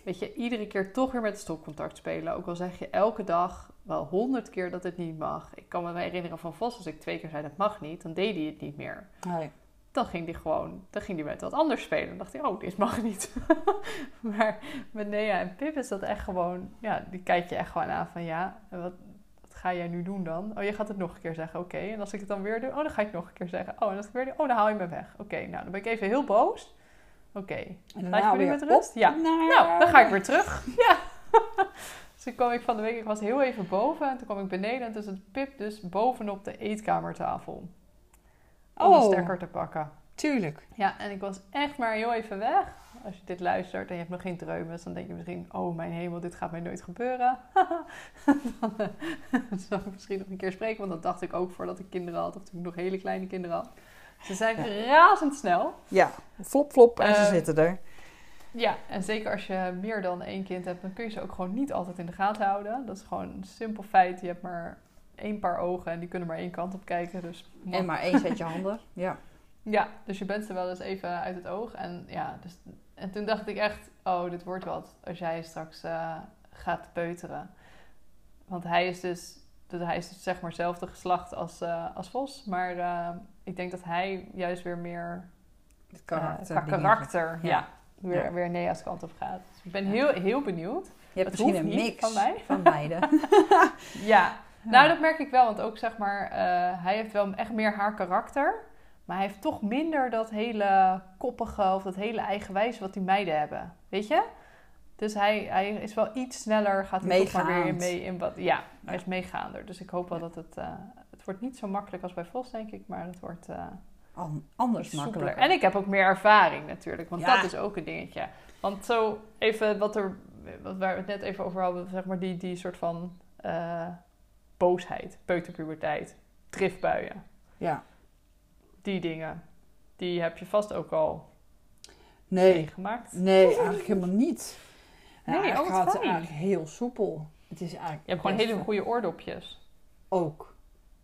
A: weet je, iedere keer toch weer met stopcontact spelen. Ook al zeg je elke dag wel honderd keer dat het niet mag. Ik kan me herinneren van Vos, als ik twee keer zei dat mag niet, dan deed hij het niet meer.
B: Nee.
A: Dan ging hij gewoon, dan ging hij met wat anders spelen. Dan dacht hij, oh, dit mag niet. [laughs] maar met Nea en Pip is dat echt gewoon, ja, die kijk je echt gewoon aan van ja, wat, wat ga jij nu doen dan? Oh, je gaat het nog een keer zeggen, oké. En als ik het dan weer doe, oh, dan ga ik het nog een keer zeggen. Oh, en als ik weer doe, oh, dan haal je me weg. Oké, nou, dan ben ik even heel boos. Oké,
B: En
A: Ga je nu
B: weer
A: met rust? Ja.
B: naar-
A: nou, dan ga ik weer terug. [laughs] Ja. [laughs] dus toen kwam ik van de week, ik was heel even boven. En toen kwam ik beneden en toen zat Pip dus bovenop de eetkamertafel. Om een
B: Oh,
A: stekker te pakken.
B: tuurlijk.
A: Ja, en ik was echt maar heel even weg. Als je dit luistert en je hebt nog geen dreumes, dan denk je misschien... Oh, mijn hemel, dit gaat mij nooit gebeuren. [laughs] dan eh, [laughs] zal ik misschien nog een keer spreken. Want dat dacht ik ook voordat ik kinderen had. Of toen ik nog hele kleine kinderen had. Ze zijn razendsnel.
B: Ja, flop, flop en ze
A: Eh,
B: zitten er.
A: Ja, en zeker als je meer dan één kind hebt, dan kun je ze ook gewoon niet altijd in de gaten houden. Dat is gewoon een simpel feit. Je hebt maar één paar ogen en die kunnen maar één kant op kijken. Dus
B: En maar één setje handen. [laughs] Ja.
A: Ja, dus je bent ze wel eens even uit het oog. En, ja, dus, en toen dacht ik echt, oh, dit wordt wat als jij straks eh, gaat peuteren. Want hij is dus, dus hij is dus zeg maar hetzelfde geslacht als, eh, als Vos. Maar eh, ik denk dat hij juist weer meer
B: Het karakter.
A: qua
B: dingen.
A: karakter
B: Ja.
A: ja. weer,
B: Ja.
A: weer Nea's kant op gaat. Dus ik ben heel, heel benieuwd.
B: Je hebt
A: Het
B: misschien een mix
A: van mij.
B: van beide. [laughs] [laughs]
A: Ja, nou dat merk ik wel. Want ook zeg maar, eh, hij heeft wel echt meer haar karakter. Maar hij heeft toch minder dat hele koppige of dat hele eigenwijze wat die meiden hebben. Weet je? Dus hij, hij is wel iets sneller, gaat hij toch maar weer mee in wat... Ja, hij is meegaander. Dus ik hoop wel dat het... eh, het wordt niet zo makkelijk als bij Vos, denk ik. Maar het wordt eh
B: An- Anders makkelijker.
A: En ik heb ook meer ervaring natuurlijk. Want
B: Ja.
A: dat is ook een dingetje. Want zo even wat er... Wat waar we het net even over hadden. Zeg maar die, die soort van... boosheid, peuterpuberteit, driftbuien.
B: Ja.
A: Die dingen. Die heb je vast ook al
B: Nee,
A: meegemaakt.
B: nee, eigenlijk helemaal niet.
A: Nee,
B: eigenlijk
A: oh,
B: gaat het eigenlijk heel soepel. Het is eigenlijk
A: Je hebt gewoon hele goede oordopjes.
B: Ook.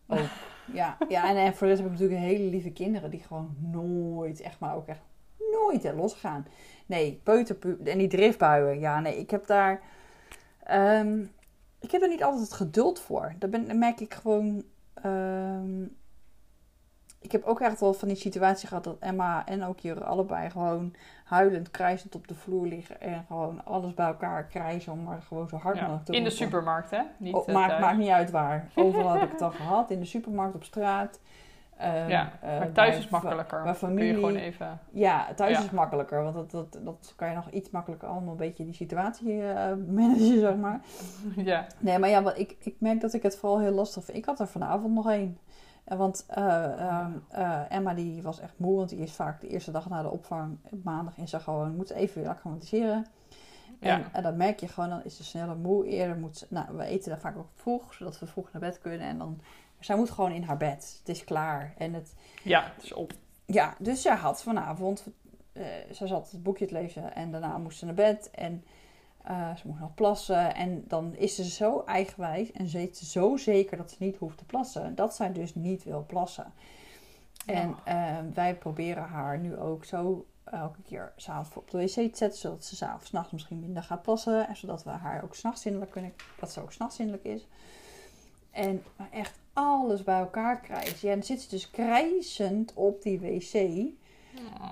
B: Ook. [laughs] ja, ja en, en voor de rest heb ik natuurlijk hele lieve kinderen die gewoon nooit, echt maar ook echt nooit er losgaan. Nee, peuterpu en die driftbuien. Ja, nee, ik heb daar... ehm, ik heb er niet altijd het geduld voor. Daar, ben, daar merk ik gewoon... ehm, ik heb ook echt wel van die situatie gehad dat Emma en ook Jure allebei gewoon huilend, krijzend op de vloer liggen. En gewoon alles bij elkaar krijzen om maar gewoon zo hard
A: Ja.
B: mogelijk te
A: In de supermarkt, hè? Niet
B: Oh,
A: eh,
B: maakt, maakt niet uit waar. [laughs] Overal heb ik het al gehad. In de supermarkt, op straat. Ehm,
A: Ja,
B: eh,
A: Maar thuis is makkelijker.
B: bij
A: Kun je
B: familie.
A: gewoon even...
B: Ja, thuis
A: Ja.
B: is makkelijker. Want dat, dat, dat kan je nog iets makkelijker allemaal een beetje die situatie eh, [laughs] managen, zeg maar. [laughs]
A: Ja.
B: Nee, maar ja, wat ik, ik merk dat ik het vooral heel lastig vind. Ik had er vanavond nog één. Want eh, ehm, eh, Emma die was echt moe, want die is vaak de eerste dag na de opvang op maandag en ze gewoon, moet even weer acclimatiseren.
A: Ja.
B: En, en dan merk je gewoon, dan is ze sneller moe. Eerder moet ze, nou, we eten daar vaak ook vroeg, zodat we vroeg naar bed kunnen. En dan, zij moet gewoon in haar bed. Het is klaar. En het,
A: ja, het is op.
B: ja, dus zij had vanavond, eh zij zat het boekje te lezen en daarna moest ze naar bed. En eh, ze moest nog plassen. En dan is ze zo eigenwijs en ze weet zo zeker dat ze niet hoeft te plassen. Dat zij dus niet wil plassen. En eh, wij proberen haar nu ook zo elke keer s'avonds op de wc te zetten. Zodat ze s'avonds, nachts misschien minder gaat plassen. En zodat we haar ook s'nachts zindelijk kunnen, dat ze ook s'nachts zindelijk is. En maar echt alles bij elkaar krijgt. Ja, en dan zit ze dus krijzend op die wc.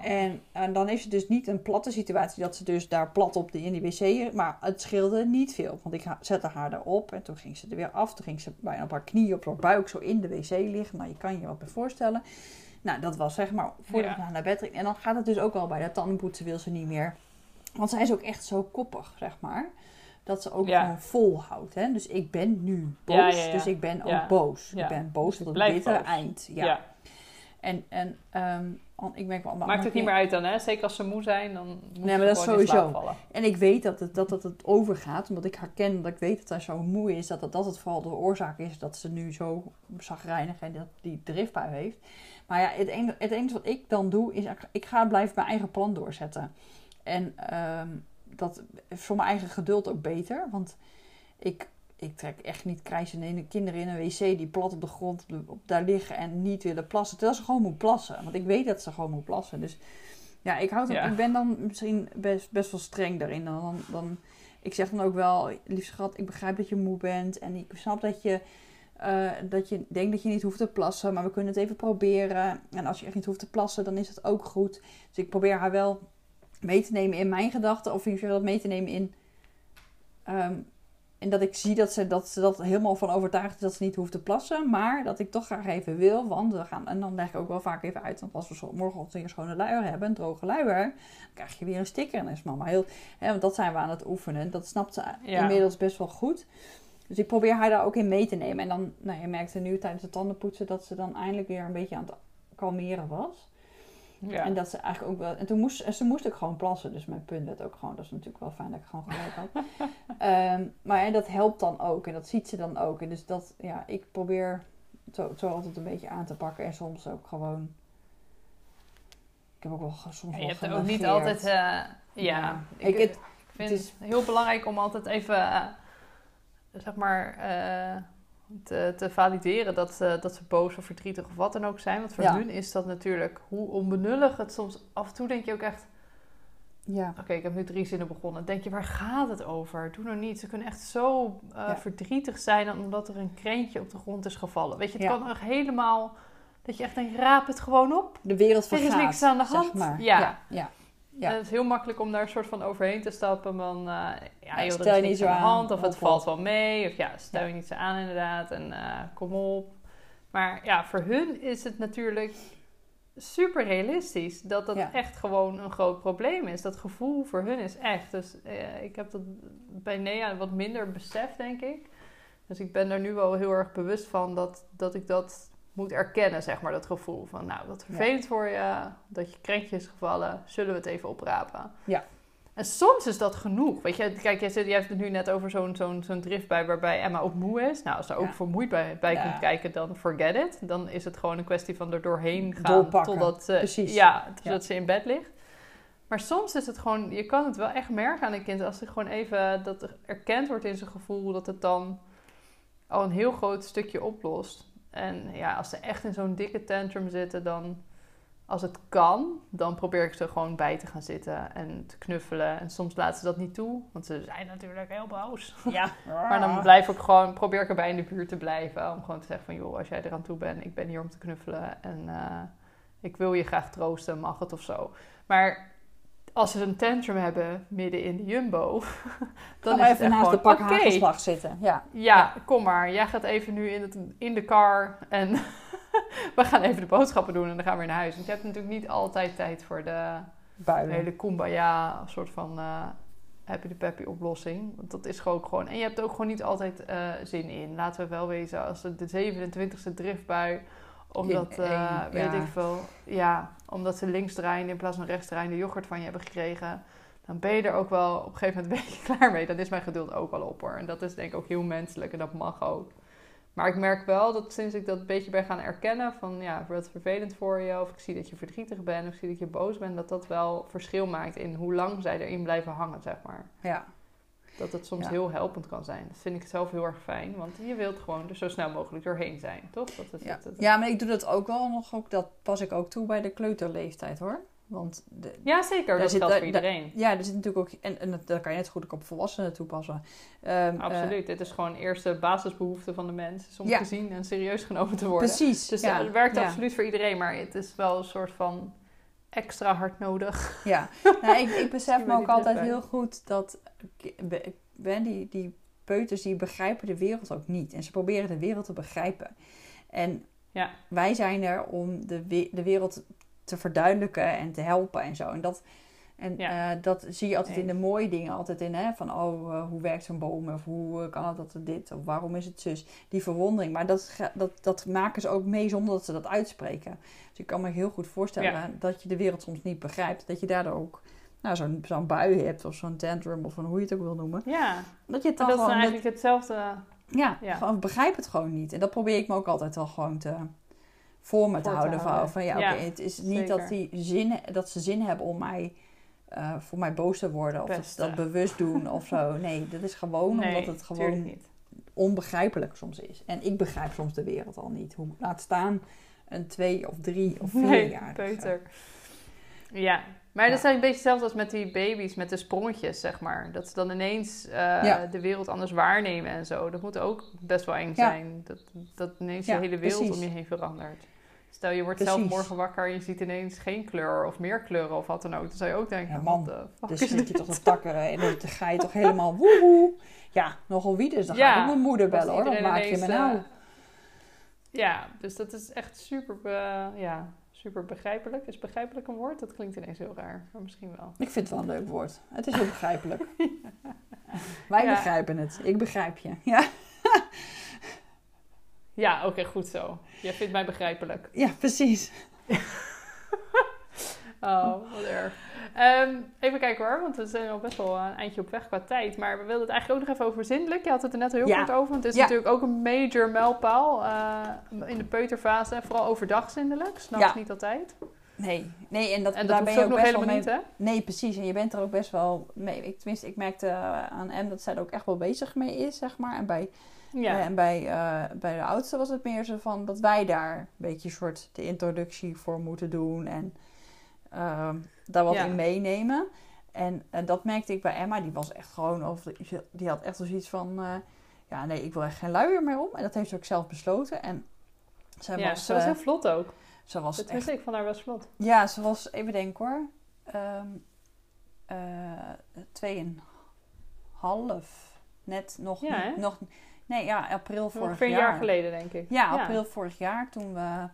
B: En, en dan is het dus niet een platte situatie dat ze dus daar plat op de, in die wc... Maar het scheelde niet veel. Want ik zette haar erop en toen ging ze er weer af. Toen ging ze bijna op haar knieën, op haar buik zo in de wc liggen. Nou, je kan je wat bij voorstellen. Nou, dat was zeg maar voordat
A: Ja.
B: haar naar bed ging. En dan gaat het dus ook al bij de tandenpoetsen wil ze niet meer. Want zij is ook echt zo koppig, zeg maar. Dat ze ook
A: Ja.
B: volhoudt. Hè? Dus ik ben nu boos.
A: Ja, ja, ja.
B: Dus ik ben ook boos. Ik ben boos
A: Dus
B: tot
A: het
B: bittere
A: boos.
B: eind. Ja.
A: Ja.
B: En, en ehm, ik merk wel... maar-
A: Maakt het
B: maar-
A: niet meer uit dan, hè? Zeker als ze moe zijn, dan moeten
B: maar
A: ze
B: dat is sowieso.
A: vallen.
B: En ik weet dat het, dat, dat het overgaat, omdat ik herken dat ik weet dat hij zo moe is, dat het, dat het vooral de oorzaak is dat ze nu zo zagrijnig en dat die driftbui heeft. Maar ja, het enige, het enige wat ik dan doe, is ik ga blijven mijn eigen plan doorzetten. En ehm, dat is voor mijn eigen geduld ook beter. Want ik, ik trek echt niet krijzende kinderen in een wc die plat op de grond op, op daar liggen en niet willen plassen. Terwijl ze gewoon moet plassen. Want ik weet dat ze gewoon moet plassen. Dus ja, ik, houd
A: Ja.
B: ik ben dan misschien best, best wel streng daarin. Dan, dan, dan, ik zeg dan ook wel, lief schat, ik begrijp dat je moe bent. En ik snap dat je, eh, dat je denkt dat je niet hoeft te plassen. Maar we kunnen het even proberen. En als je echt niet hoeft te plassen, dan is het ook goed. Dus ik probeer haar wel mee te nemen in mijn gedachten. Of in geval mee te nemen in... ehm, en dat ik zie dat ze, dat ze dat helemaal van overtuigd is dat ze niet hoeft te plassen. Maar dat ik toch graag even wil. Want we gaan. En dan leg ik ook wel vaak even uit. Want als we morgenochtend een schone luier hebben, een droge luier. Dan krijg je weer een sticker. En dan is mama heel. Hè, want dat zijn we aan het oefenen. Dat snapt ze
A: Ja.
B: inmiddels best wel goed. Dus ik probeer haar daar ook in mee te nemen. En dan, nou, je merkte nu tijdens het tandenpoetsen dat ze dan eindelijk weer een beetje aan het kalmeren was.
A: Ja.
B: En dat ze eigenlijk ook wel. En toen moest en ze moest ook gewoon plassen. Dus mijn punt werd ook gewoon. Dat is natuurlijk wel fijn dat ik gewoon gelijk had. [laughs] Ehm, maar dat helpt dan ook. En dat ziet ze dan ook. En dus dat, ja, ik probeer het zo, zo altijd een beetje aan te pakken. En soms ook gewoon. Ik heb ook wel soms
A: Ja, je hebt ook niet altijd. eh, ja,
B: Ja.
A: ik,
B: Ik- het-
A: ik vind
B: het is-
A: heel belangrijk om altijd even, eh, zeg maar, eh, te, te valideren dat, ze- dat ze boos of verdrietig of wat dan ook zijn. Want voor
B: Ja.
A: hun is dat natuurlijk hoe onbenullig het soms. Af en toe denk je ook echt.
B: Ja,
A: Oké, ik heb nu drie zinnen begonnen. Denk je, waar gaat het over? Doe nou niet. Ze kunnen echt zo eh,
B: Ja.
A: verdrietig zijn omdat er een kreentje op de grond is gevallen. Weet je, het
B: Ja.
A: kan echt helemaal. Dat je echt denkt, raap het gewoon op.
B: de wereld
A: Er is
B: vergaat.
A: niks aan de
B: zeg
A: hand.
B: maar.
A: Ja.
B: ja, ja.
A: En het is heel makkelijk om daar een soort van overheen te stappen. Van, eh, ja, joh,
B: stel je niet zo
A: aan de hand. Of het
B: op,
A: valt wel mee. Of ja, stel
B: Ja.
A: je niet zo aan inderdaad. En eh, kom op. Maar ja, voor hun is het natuurlijk super realistisch. Dat dat
B: Ja.
A: echt gewoon een groot probleem is. Dat gevoel voor hun is echt. Dus eh, ik heb dat bij Nea wat minder besef, denk ik. Dus ik ben er nu wel heel erg bewust van dat, dat ik dat moet erkennen, zeg maar, dat gevoel van, nou, wat vervelend voor je, dat je krentje is gevallen, zullen we het even oprapen?
B: Ja.
A: En soms is dat genoeg. Weet je, kijk, jij, zit, jij hebt het nu net over zo'n zo'n zo'n drift bij waarbij Emma ook moe is. Nou, als er ook vermoeid bij, bij
B: Ja.
A: komt kijken, dan forget it. Dan is het gewoon een kwestie van er doorheen gaan
B: Doorpakken.
A: totdat, ze-
B: Precies.
A: Ja, totdat ze in bed ligt. Maar soms is het gewoon, je kan het wel echt merken aan een kind als er gewoon even dat er erkend wordt in zijn gevoel, dat het dan al een heel groot stukje oplost. En ja, als ze echt in zo'n dikke tantrum zitten, dan als het kan, dan probeer ik ze gewoon bij te gaan zitten en te knuffelen. En soms laten ze dat niet toe, want ze zijn natuurlijk heel boos.
B: Ja. [laughs]
A: Maar dan blijf ik gewoon, probeer ik erbij in de buurt te blijven. Om gewoon te zeggen van, joh, als jij eraan toe bent, ik ben hier om te knuffelen. En eh, ik wil je graag troosten, mag het of zo. Maar als ze een tantrum hebben midden in de jumbo, [laughs] dan is het
B: even
A: echt
B: naast de pak hagelslag zitten. Ja.
A: ja, kom maar. Jij gaat even nu in, het, in de car en [laughs] we gaan even de boodschappen doen en dan gaan we weer naar huis. Want je hebt natuurlijk niet altijd tijd voor de
B: Buien.
A: hele kumbaya soort van eh happy de peppy oplossing. Want dat is gewoon gewoon. En je hebt er ook gewoon niet altijd eh, zin in. Laten we wel wezen, als het de 27e driftbui, omdat, eh, weet
B: ja.
A: ik veel, ja, omdat ze links draaien in plaats van rechts draaien de yoghurt van je hebben gekregen. Dan ben je er ook wel op een gegeven moment een beetje [laughs] klaar mee. Dan is mijn geduld ook wel op hoor. En dat is denk ik ook heel menselijk en dat mag ook. Maar ik merk wel dat sinds ik dat een beetje ben gaan erkennen van ja, het vervelend voor je of ik zie dat je verdrietig bent of ik zie dat je boos bent, dat dat wel verschil maakt in hoe lang zij erin blijven hangen, zeg maar.
B: Ja.
A: Dat het soms
B: Ja.
A: heel helpend kan zijn. Dat vind ik zelf heel erg fijn, want je wilt gewoon er zo snel mogelijk doorheen zijn, toch? Dat is
B: Ja.
A: het, het-
B: ja, maar ik doe dat ook wel nog. Ook, dat pas ik ook toe bij de kleuterleeftijd hoor. Want de,
A: Ja, zeker. Dat
B: zit-
A: geldt voor
B: daar-
A: iedereen.
B: ja, er zit natuurlijk ook. En, en dat, dat kan je net goed ook op volwassenen toepassen. Ehm, eh,
A: Absoluut. Dit is gewoon eerste basisbehoefte van de mens. Om
B: Ja.
A: gezien en serieus genomen te worden.
B: precies.
A: Dus
B: ja,
A: het werkt
B: ja,
A: absoluut voor iedereen, maar het is wel een soort van extra hard nodig.
B: Ja, nou, ik, ik [laughs] besef me ook altijd heel goed dat ben die, die peuters die begrijpen de wereld ook niet. En ze proberen de wereld te begrijpen. En
A: Ja.
B: wij zijn er om de, de wereld te verduidelijken en te helpen en zo. En dat, en,
A: Ja.
B: eh, dat zie je altijd in de mooie dingen. Altijd in, hè, van oh, eh, hoe werkt zo'n boom? Of hoe eh, kan het dat dit? Of waarom is het zus? Die verwondering. Maar dat, dat, dat maken ze ook mee zonder dat ze dat uitspreken. Dus ik kan me heel goed voorstellen
A: Ja.
B: dat je de wereld soms niet begrijpt. Dat je daardoor ook nou, zo'n zo'n bui hebt of zo'n tantrum of een, hoe je het ook wil noemen.
A: Ja,
B: Dat je het dan
A: dat is
B: dat-
A: eigenlijk hetzelfde.
B: ja,
A: Ja.
B: gewoon begrijp het gewoon niet. En dat probeer ik me ook altijd wel gewoon te, voor me te houden. Van, van ja, oké, het is niet dat, die zin, dat ze zin hebben om mij eh, voor mij boos te worden of dat, dat bewust doen of zo. [laughs] Nee, dat is gewoon
A: Nee,
B: omdat het gewoon
A: niet.
B: onbegrijpelijk soms is. En ik begrijp soms de wereld al niet. Hoe laat staan een twee of drie of vier
A: Nee,
B: jaar.
A: peuter. Ja, maar dat is eigenlijk een beetje hetzelfde als met die baby's, met de sprongetjes, zeg maar. Dat ze dan ineens eh,
B: Ja.
A: de wereld anders waarnemen en zo. Dat moet ook best wel eng
B: Ja.
A: zijn. Dat, dat ineens de hele wereld
B: precies.
A: om je heen verandert. Stel, je wordt zelf morgen wakker en je ziet ineens geen kleur of meer kleuren of wat dan ook. Dan zou je ook denken,
B: Ja, man, Dus zit je toch te takkeren en dan ga je toch helemaal woehoe. Ja, nogal wie dus. Dan ga
A: Ja,
B: ik ook mijn moeder bellen hoor. Wat maak je me nou?
A: eh, ja, dus dat is echt super, eh, ja, super begrijpelijk. Is begrijpelijk een woord? Dat klinkt ineens heel raar, maar misschien wel.
B: Ik vind het wel een leuk woord. Het is heel begrijpelijk. [laughs] Wij begrijpen het. Ik begrijp je. Ja,
A: Ja, oké, goed zo. Jij vindt mij begrijpelijk.
B: ja precies. [laughs]
A: Oh, wat erg. Ehm, even kijken hoor, want we zijn al best wel een eindje op weg qua tijd. Maar we wilden het eigenlijk ook nog even over zindelijk. Je had het er net heel
B: Ja.
A: kort over. Want het is
B: Ja.
A: natuurlijk ook een major mijlpaal eh, in de peuterfase. Vooral overdag zindelijk, s'nachts
B: Ja.
A: niet altijd.
B: Nee, nee en dat,
A: En dat
B: daar
A: hoeft
B: ben je
A: ook
B: ook
A: nog
B: best wel
A: helemaal
B: mee...
A: niet, hè?
B: Nee, precies. En je bent er ook best wel mee. Ik, tenminste, ik merkte aan Em dat zij er ook echt wel bezig mee is, zeg maar. En bij,
A: Ja.
B: eh, en bij, eh, bij de oudste was het meer zo van dat wij daar een beetje soort de introductie voor moeten doen. En ehm, daar wat
A: Ja.
B: in meenemen. En, en dat merkte ik bij Emma. Die was echt gewoon, of die had echt zoiets van, eh, ja nee, ik wil echt geen luier meer om. En dat heeft ze ook zelf besloten. En zij
A: ja,
B: was,
A: ze was heel vlot ook.
B: ze was
A: Dat
B: echt
A: wist ik van haar was vlot.
B: ja, ze was, even denken hoor, Ehm eh, tweeënhalf. Net nog,
A: Ja,
B: nog, nee ja, april vorig
A: Ongeveer een
B: jaar.
A: jaar geleden, denk ik.
B: Ja, april vorig jaar, toen we,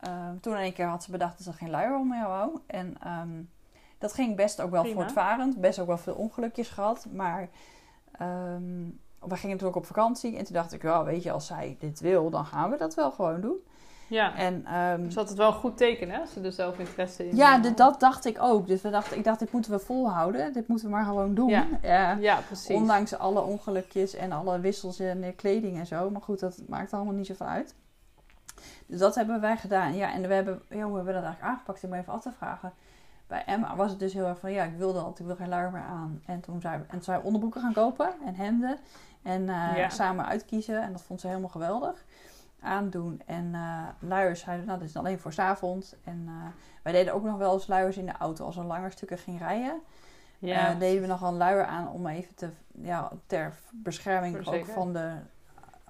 B: ehm, toen in één keer had ze bedacht dat ze geen luier om meer wou. En ehm, dat ging best ook wel
A: Prima.
B: voortvarend, best ook wel veel ongelukjes gehad, maar ehm, we gingen toen ook op vakantie en toen dacht ik, ja, weet je, als zij dit wil, dan gaan we dat wel gewoon doen.
A: Ja.
B: En ehm,
A: Dus dat het wel een goed teken, hè? Als ze er zelf interesse in
B: ja, dat dacht ik ook. Dus we dachten, ik dacht, dit moeten we volhouden. Dit moeten we maar gewoon doen.
A: Ja.
B: Ja.
A: Ja, precies.
B: Ondanks alle ongelukjes en alle wissels in kleding en zo. Maar goed, dat maakt allemaal niet zoveel uit. Dus dat hebben wij gedaan. Ja, en we hebben, ja, hoe hebben we dat eigenlijk aangepakt? Ik moet even af te vragen. Bij Emma was het dus heel erg van, ja, ik wil dat. Ik wil geen luier meer aan. En toen zijn we, en onderbroeken gaan kopen en hemden. En eh,
A: Ja.
B: samen uitkiezen. En dat vond ze helemaal geweldig. Aandoen. En eh luiers zeiden, nou, dit is alleen voor 's avonds. En eh, wij deden ook nog wel eens luiers in de auto. Als we langer stukken ging rijden.
A: ja.
B: Eh, deden we nog wel een luier aan om even te, ja, ter bescherming ook van de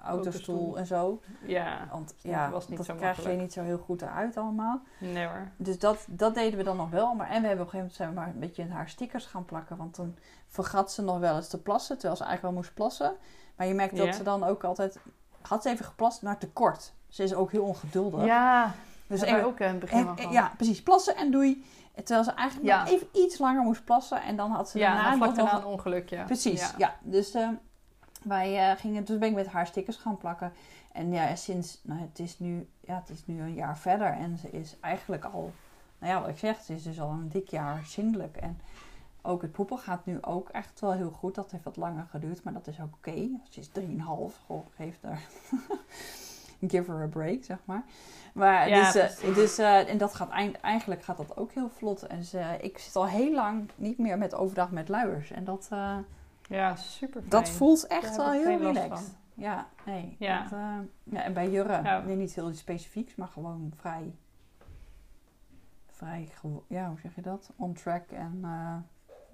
B: autostoel en zo.
A: ja.
B: Want
A: Dat
B: ja,
A: was niet
B: dat
A: zo
B: krijg je niet zo heel goed eruit allemaal.
A: Nee hoor.
B: Dus dat, dat deden we dan nog wel. Maar, en we hebben op een gegeven moment zijn we maar een beetje in haar stickers gaan plakken. Want toen vergat ze nog wel eens te plassen, terwijl ze eigenlijk wel moest plassen. Maar je merkt
A: Ja.
B: dat ze dan ook altijd... Had ze even geplast, maar tekort. Ze is ook heel ongeduldig.
A: Ja,
B: dus even,
A: ook in het begin van.
B: ja, precies. Plassen en doei. Terwijl ze eigenlijk
A: Ja.
B: nog even iets langer moest plassen. En dan had ze
A: Ja,
B: daarna nog wel
A: een ongelukje.
B: Precies,
A: Ja.
B: ja. Dus eh, wij eh, gingen, dus ben ik met haar stickers gaan plakken. En ja, sinds, nou, het is nu, ja, het is nu een jaar verder en ze is eigenlijk al, nou ja, wat ik zeg, ze is dus al een dik jaar zindelijk. En ook het poepen gaat nu ook echt wel heel goed. Dat heeft wat langer geduurd, maar dat is ook oké. Ze is 3,5, goh, geef haar, [laughs] give her a break, zeg maar. Maar
A: Ja,
B: dus, eh, dus eh, en dat gaat eind- eigenlijk gaat dat ook heel vlot. En ze, ik zit al heel lang niet meer met overdag met luiers. En dat, eh,
A: Ja, super fijn.
B: dat voelt
A: Daar
B: echt wel heel relaxed. Ja, nee.
A: Ja.
B: Dat, ja. En bij Jurre,
A: Ja.
B: nee, niet heel iets specifieks, maar gewoon vrij, vrij, ja, hoe zeg je dat? On track en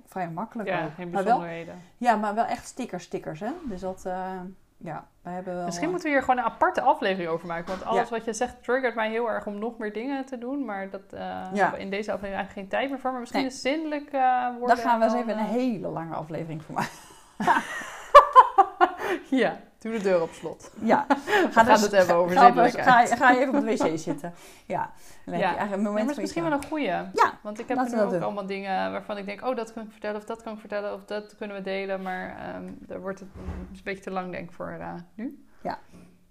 B: vrij makkelijk
A: Ja,
B: ook.
A: geen
B: maar wel,
A: bijzonderheden.
B: ja, maar wel echt stickers, stickers, hè? Dus dat, eh, ja, wij hebben wel...
A: Misschien moeten we hier gewoon een aparte aflevering over maken. Want alles
B: Ja.
A: wat je zegt triggert mij heel erg om nog meer dingen te doen. Maar dat hebben we in deze aflevering eigenlijk geen tijd meer voor. Maar misschien
B: Nee.
A: is zindelijk eh worden.
B: daar gaan we eens even een hele lange aflevering voor maken. [laughs] [laughs]
A: Ja, doe de deur op slot.
B: Ja, [laughs]
A: We gaan
B: dus-
A: het hebben over
B: ga, ga, ga, ga je even op de wc zitten. Ja, dan heb je
A: Ja.
B: eigenlijk een
A: Ja, maar het is misschien wel een goeie.
B: Ja,
A: Want ik heb nu ook
B: doen.
A: allemaal dingen waarvan ik denk... oh, dat kan ik vertellen of dat kan ik vertellen... of dat kunnen we delen. Maar ehm daar wordt het een beetje te lang, denk ik, voor eh, nu.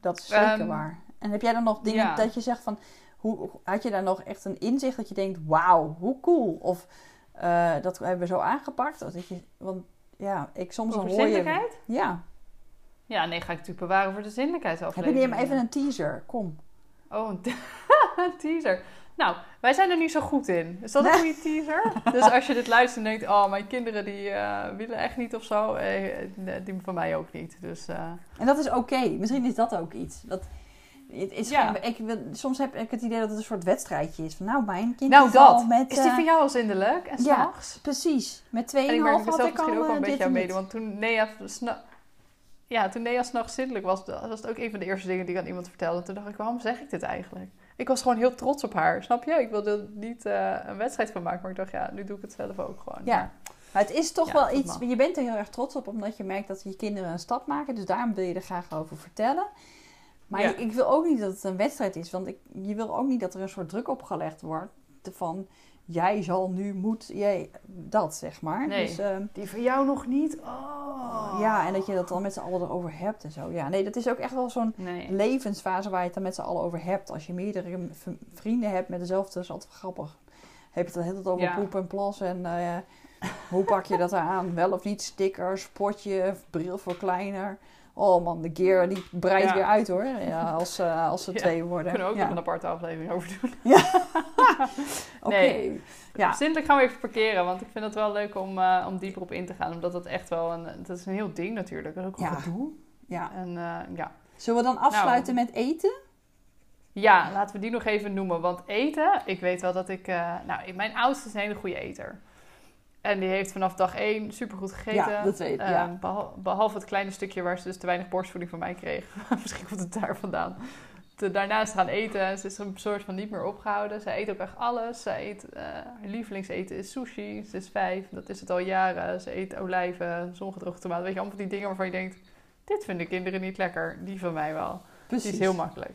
B: Dat is zeker
A: Ehm,
B: waar. En heb jij dan nog dingen
A: ja.
B: dat je zegt van... Hoe, had je daar nog echt een inzicht dat je denkt... Wauw, hoe cool. Of eh, dat hebben we zo aangepakt. Of dat je, want ja, ik soms dan
A: Over
B: hoor je... Ja.
A: Ja, nee, ga ik natuurlijk bewaren voor de
B: Heb je niet even een teaser? Kom.
A: Oh, een, te- [laughs] een teaser. Nou, wij zijn er niet zo goed in. Is dat een goede teaser? Dus als je dit luistert en denkt... Oh, mijn kinderen die eh, willen echt niet of zo. Eh, die van mij ook niet. Dus, eh,
B: En dat is oké. Misschien is dat ook iets. Dat, het is
A: Ja.
B: geen- ik, wil- soms heb ik het idee dat het een soort wedstrijdje is. Van, nou, mijn kind
A: nou,
B: is al
A: dat.
B: met...
A: is die
B: eh,
A: van jou al zindelijk? En
B: ja.
A: s'nachts?
B: Precies. Met 2,5
A: En ik merk mezelf
B: ik
A: misschien
B: al
A: ook wel een beetje aan
B: en
A: meedoen. Want toen Nea... Ja, toen Nea s'nachts zindelijk was, was het ook een van de eerste dingen die ik aan iemand vertelde. Toen dacht ik, waarom zeg ik dit eigenlijk? Ik was gewoon heel trots op haar, snap je? Ik wilde er niet eh, een wedstrijd van maken, maar ik dacht, ja, nu doe ik het zelf ook gewoon.
B: Ja. Maar het is toch
A: Ja,
B: wel iets...
A: mag.
B: Je bent er heel erg trots op, omdat je merkt dat je kinderen een stap maken. Dus daarom wil je er graag over vertellen. Maar
A: Ja.
B: ik wil ook niet dat het een wedstrijd is. Want ik, je wil ook niet dat er een soort druk opgelegd wordt. Van, jij zal nu, moet, jij... Dat, zeg maar.
A: Nee.
B: Dus, ehm,
A: Die van jou nog niet? Oh.
B: Ja, en dat je dat dan met z'n allen erover hebt en zo. Ja, nee, dat is ook echt wel zo'n
A: Nee.
B: levensfase waar je het dan met z'n allen over hebt. Als je meerdere vrienden hebt met dezelfde, dat is altijd grappig. Heb je het dan heel tijd over
A: Ja.
B: poep en plas en eh, hoe pak je dat aan? Wel of niet stickers, potje, bril voor kleiner. Oh man, de gear die breidt
A: Ja.
B: weer uit hoor, ja, als, eh, als ze
A: Ja,
B: twee
A: We
B: worden.
A: kunnen ook
B: ja.
A: nog een aparte aflevering over doen. [laughs] [laughs]
B: Oké.
A: Nee.
B: Ja.
A: Zindelijk gaan we even parkeren, want ik vind het wel leuk om, eh, om dieper op in te gaan. Omdat dat echt wel een... Dat is een heel ding natuurlijk. Dat is ook een
B: Ja.
A: gedoe.
B: ja.
A: En eh, ja.
B: Zullen we dan afsluiten met eten?
A: Ja, laten we die nog even noemen. Want eten, ik weet wel dat ik... nou, mijn oudste is een hele goede eter. En die heeft vanaf dag één supergoed gegeten.
B: Ja, dat weet ik,
A: Eh, behal- behalve het kleine stukje waar ze dus te weinig borstvoeding van mij kreeg. [laughs] Misschien komt het daar vandaan. Te, daarnaast gaan eten. Ze is er een soort van niet meer opgehouden. Ze eet ook echt alles. Ze eet, eh, haar lievelingseten is sushi. Ze is vijf, dat is het al jaren. Ze eet olijven, zongedroogde tomaten. Weet je, allemaal van die dingen waarvan je denkt... Dit vinden kinderen niet lekker. Die van mij wel. Die is heel makkelijk.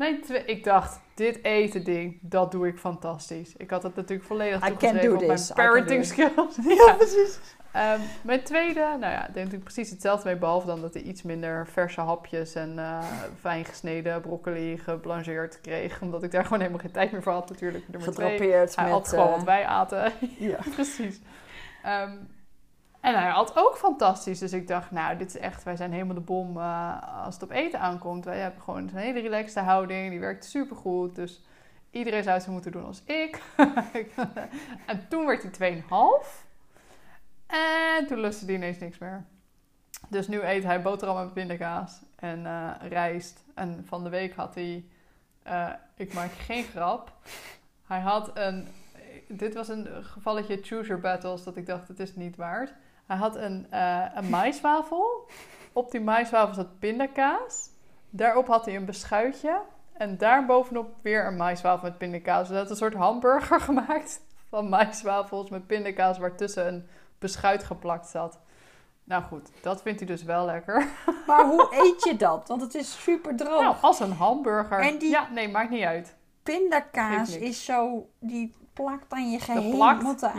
A: Mijn ik dacht, dit eten ding, dat doe ik fantastisch. Ik had het natuurlijk volledig toegeschreven op
B: this,
A: mijn parenting skills. [laughs]
B: Ja, precies.
A: Ehm, mijn tweede, nou ja, denk natuurlijk precies hetzelfde mee, behalve dan dat hij iets minder verse hapjes en eh, fijn gesneden broccoli geblancheerd kreeg. Omdat ik daar gewoon helemaal geen tijd meer voor had natuurlijk. Nummer twee,
B: Gedrapeerd
A: hij
B: met...
A: had gewoon
B: eh,
A: wat wij aten.
B: ja. [laughs]
A: precies. Ehm, en hij had ook fantastisch. Dus ik dacht, nou, dit is echt, wij zijn helemaal de bom eh, als het op eten aankomt. Wij hebben gewoon een hele relaxte houding. Die werkt supergoed. Dus iedereen zou het zo moeten doen als ik. [laughs] en toen werd hij 2,5. En toen lustte hij ineens niks meer. Dus nu eet hij boterham met pindakaas en eh, rijst. En van de week had hij, eh, ik maak geen grap, hij had een, dit was een gevalletje choose your battles dat ik dacht, het is niet waard. Hij had een, eh een maiswafel. Op die maiswafel zat pindakaas. Daarop had hij een beschuitje. En daarbovenop weer een maiswafel met pindakaas. Dus hij had een soort hamburger [laughs] gemaakt van maiswafels met pindakaas waartussen een beschuit geplakt zat. Nou goed, dat vindt hij dus wel lekker. [laughs]
B: Maar hoe eet je dat? Want het is super droog.
A: Nou, als een hamburger.
B: En die-
A: Ja, nee, maakt niet uit.
B: Pindakaas is zo... Die plakt aan je geheel. de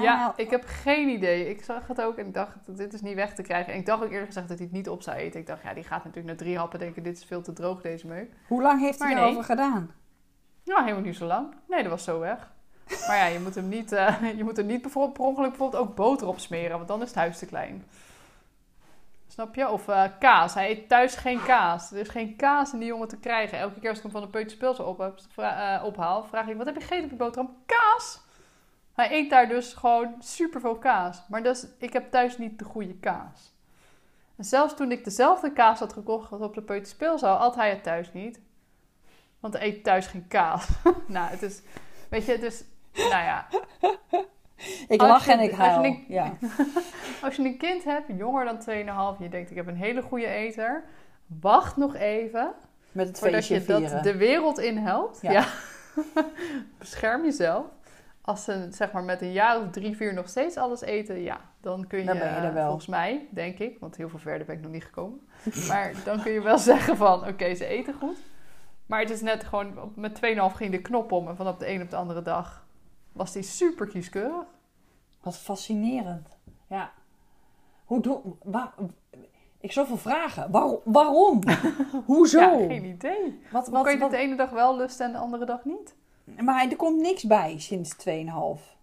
A: Ja, ik heb geen idee. Ik zag het ook en ik dacht, dit is niet weg te krijgen. En ik dacht ook eerlijk gezegd dat hij het niet op zou eten. Ik dacht, ja, die gaat natuurlijk na drie happen denken, dit is veel te droog, deze meuk.
B: Hoe lang heeft hij
A: nee.
B: erover gedaan?
A: Nou, helemaal niet zo lang. Nee, dat was zo weg. Maar ja, je moet hem niet, eh, [laughs] je moet er niet bijvoorbeeld per ongeluk bijvoorbeeld ook boter op smeren, want dan is het huis te klein. Snap je? Of eh, kaas. Hij eet thuis geen kaas. Er is geen kaas in die jongen te krijgen. Elke keer als ik hem van op, heb, vra- eh, ophaal, vraag ik, wat heb je gegeten op je boterham? Kaas! Hij eet daar dus gewoon superveel kaas. Maar dus, ik heb thuis niet de goede kaas. En zelfs toen ik dezelfde kaas had gekocht als op de peuterspeelzaal, had hij het thuis niet. Want hij eet thuis geen kaas. [laughs] nou, het is... Weet je, het is... Nou ja,
B: Ik lach
A: je-
B: en ik
A: als je
B: huil.
A: niet-
B: Ja. [laughs]
A: als je een kind hebt, jonger dan 2,5, en je denkt ik heb een hele goede eter, wacht nog even
B: Met het
A: voordat je dat de wereld in helpt.
B: Ja.
A: Ja. [laughs] Bescherm jezelf. Als ze zeg maar met een jaar of drie, vier nog steeds alles eten, ja, dan kun je,
B: Dan ben je er wel.
A: volgens mij, denk ik, want heel veel verder ben ik nog niet gekomen. [laughs] maar dan kun je wel [laughs] zeggen van, oké, ze eten goed. Maar het is net gewoon, met 2,5 ging de knop om en van op de een op de andere dag was die super kieskeurig.
B: Wat fascinerend. Ja. Hoe doe... Waar, ik zoveel vragen. Waarom? waarom? [laughs] Hoezo?
A: Ja, geen idee.
B: wat,
A: Hoe
B: wat,
A: kan je
B: wat,
A: het de ene dag wel lusten en de andere dag niet?
B: Maar hij- er komt niks bij sinds 2,5.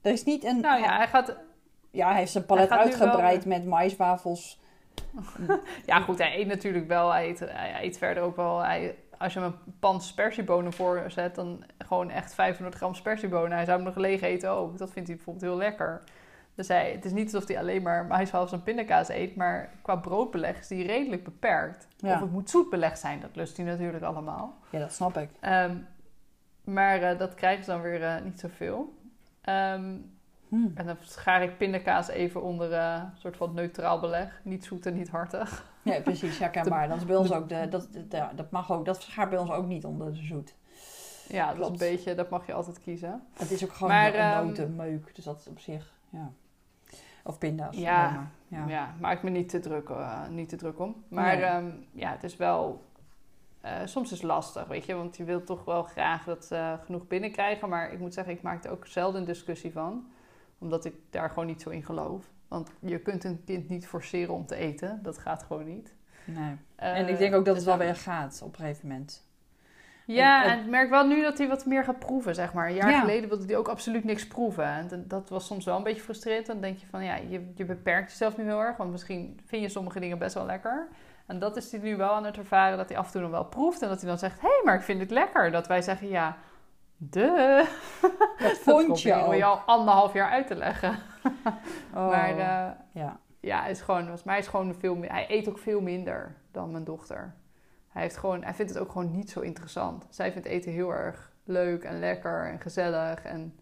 B: Er is niet een...
A: Nou ja, hij gaat...
B: Ja, hij heeft zijn palet uitgebreid met maiswafels. [laughs]
A: Ja goed, hij eet natuurlijk wel. Hij eet, hij eet verder ook wel. Hij als je hem een pan spersiebonen voorzet, dan gewoon echt 500 gram spersiebonen. Hij zou hem nog leeg eten ook. Dat vindt hij bijvoorbeeld heel lekker. Dus hij, het is niet alsof hij alleen maar maïswafels en pindakaas eet, maar qua broodbeleg is hij redelijk beperkt.
B: Ja.
A: Of het moet zoet beleg zijn, dat lust hij natuurlijk allemaal.
B: Ja, dat snap ik.
A: Ehm, maar eh, dat krijgen ze dan weer eh, niet zoveel.
B: Hm.
A: en dan schaar ik pindakaas even onder eh, een soort van neutraal beleg. Niet zoet en niet hartig.
B: Ja, precies, herkenbaar. [laughs] Dat is bij ons ook de, dat, dat, ja, dat mag ook, dat gaat bij ons ook niet onder de zoet.
A: Ja, dat is een beetje, dat mag je altijd kiezen.
B: Het is ook gewoon
A: Maar,
B: een
A: ehm,
B: notenmeuk, dus dat is op zich, ja. Of pinda's.
A: Ja,
B: maar.
A: Ja,
B: ja.
A: maak me niet te druk, niet te druk om. Maar
B: Nee.
A: ehm, ja, het is wel... eh, soms is het lastig, weet je. Want je wilt toch wel graag dat ze genoeg binnenkrijgen. Maar ik moet zeggen, ik maak er ook zelden een discussie van. Omdat ik daar gewoon niet zo in geloof. Want je kunt een kind niet forceren om te eten. Dat gaat gewoon niet.
B: Nee.
A: Eh,
B: En ik denk ook dat het
A: dus
B: wel weer gaat op een gegeven moment.
A: Ja,
B: En-
A: en ik merk wel nu dat hij wat meer gaat proeven, zeg maar. Een jaar
B: Ja.
A: geleden wilde hij ook absoluut niks proeven. En dat- dat was soms wel een beetje frustrerend. Dan denk je van, ja, je, je beperkt jezelf nu heel erg. Want misschien vind je sommige dingen best wel lekker. En dat is hij nu wel aan het ervaren, dat hij af en toe nog wel proeft. En dat hij dan zegt, hé, hey, maar ik vind het lekker. Dat wij zeggen, ja, de. [laughs]
B: Dat [laughs] vond ook.
A: je al anderhalf jaar uit te leggen. [laughs]
B: Oh,
A: Maar eh,
B: ja.
A: ja, hij is gewoon, volgens mij is gewoon veel meer. Hij eet ook veel minder dan mijn dochter. Hij, heeft gewoon, hij vindt het ook gewoon niet zo interessant. Zij vindt eten heel erg leuk en lekker en gezellig. En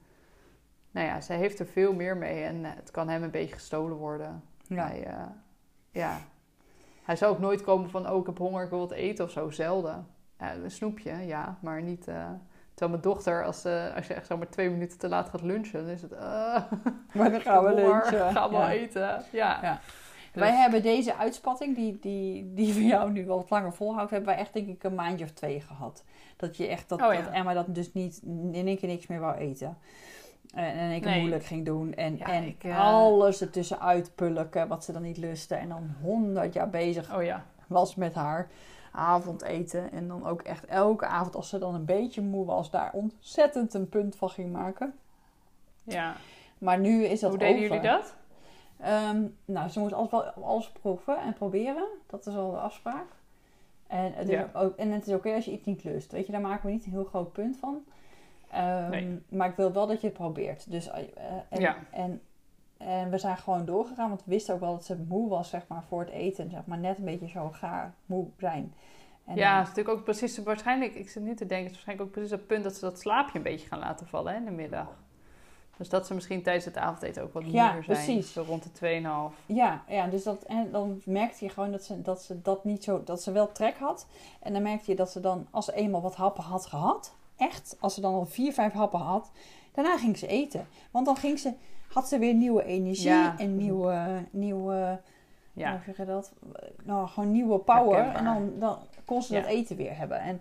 A: nou ja, zij heeft er veel meer mee. En het kan hem een beetje gestolen worden.
B: Ja.
A: Hij, eh, ja. Hij zou ook nooit komen van, oh, ik heb honger, ik wil wat eten of zo. Zelden. Ja, een snoepje, ja, maar niet... eh, Terwijl mijn dochter, als, eh, als je echt zeg maar twee minuten te laat gaat lunchen, dan is het... eh, [laughs]
B: Maar dan gaan we lunchen. [laughs]
A: Gaan we
B: Ja.
A: eten. Ja.
B: Ja.
A: Dus-
B: Wij hebben deze uitspatting, die, die, die voor jou nu wel wat langer volhoudt, hebben wij echt denk ik een maandje of twee gehad. Dat je echt, dat,
A: Oh ja.
B: dat Emma dat dus niet in één keer niks meer wou eten. En
A: Nee.
B: moeilijk ging doen. En,
A: Ja,
B: en
A: ik, eh,
B: alles ertussen uitpulken wat ze dan niet lustte. En dan honderd jaar bezig
A: Oh ja.
B: was met haar avondeten. En dan ook echt elke avond als ze dan een beetje moe was, daar ontzettend een punt van ging maken.
A: ja.
B: Maar nu is dat
A: Hoe deden
B: over.
A: jullie dat?
B: Ehm, nou, ze moet alles, wel, alles proeven en proberen. Dat is al de afspraak. En het,
A: Ja.
B: is, ook, en het is oké als je iets niet lust. Weet je, daar maken we niet een heel groot punt van. Ehm,
A: Nee.
B: Maar ik wil wel dat je het probeert. Dus, eh, en,
A: Ja.
B: en, en we zijn gewoon doorgegaan. Want we wisten ook wel dat ze moe was, zeg maar, voor het eten. Zeg maar, net een beetje zo gaar moe zijn. En
A: ja,
B: dan-
A: het is natuurlijk ook precies, waarschijnlijk, ik zit nu te denken, het is waarschijnlijk ook precies het punt dat ze dat slaapje een beetje gaan laten vallen hè, in de middag. Dus dat ze misschien tijdens het avondeten ook wat
B: Ja,
A: moeder zijn.
B: precies.
A: Zo rond de 2,5.
B: Ja, ja dus dat, en dan merkte je gewoon dat ze, dat ze dat niet zo, dat ze wel trek had. En dan merkte je dat ze dan, als ze eenmaal wat happen had gehad, echt, als ze dan al vier, vijf happen had, daarna ging ze eten. Want dan ging ze, had ze weer nieuwe energie
A: Ja.
B: en nieuwe, nieuwe,
A: Ja.
B: hoe zeg je dat? Nou, gewoon nieuwe power.
A: Herkenbaar.
B: En dan, dan kon ze
A: Ja.
B: dat eten weer hebben. En,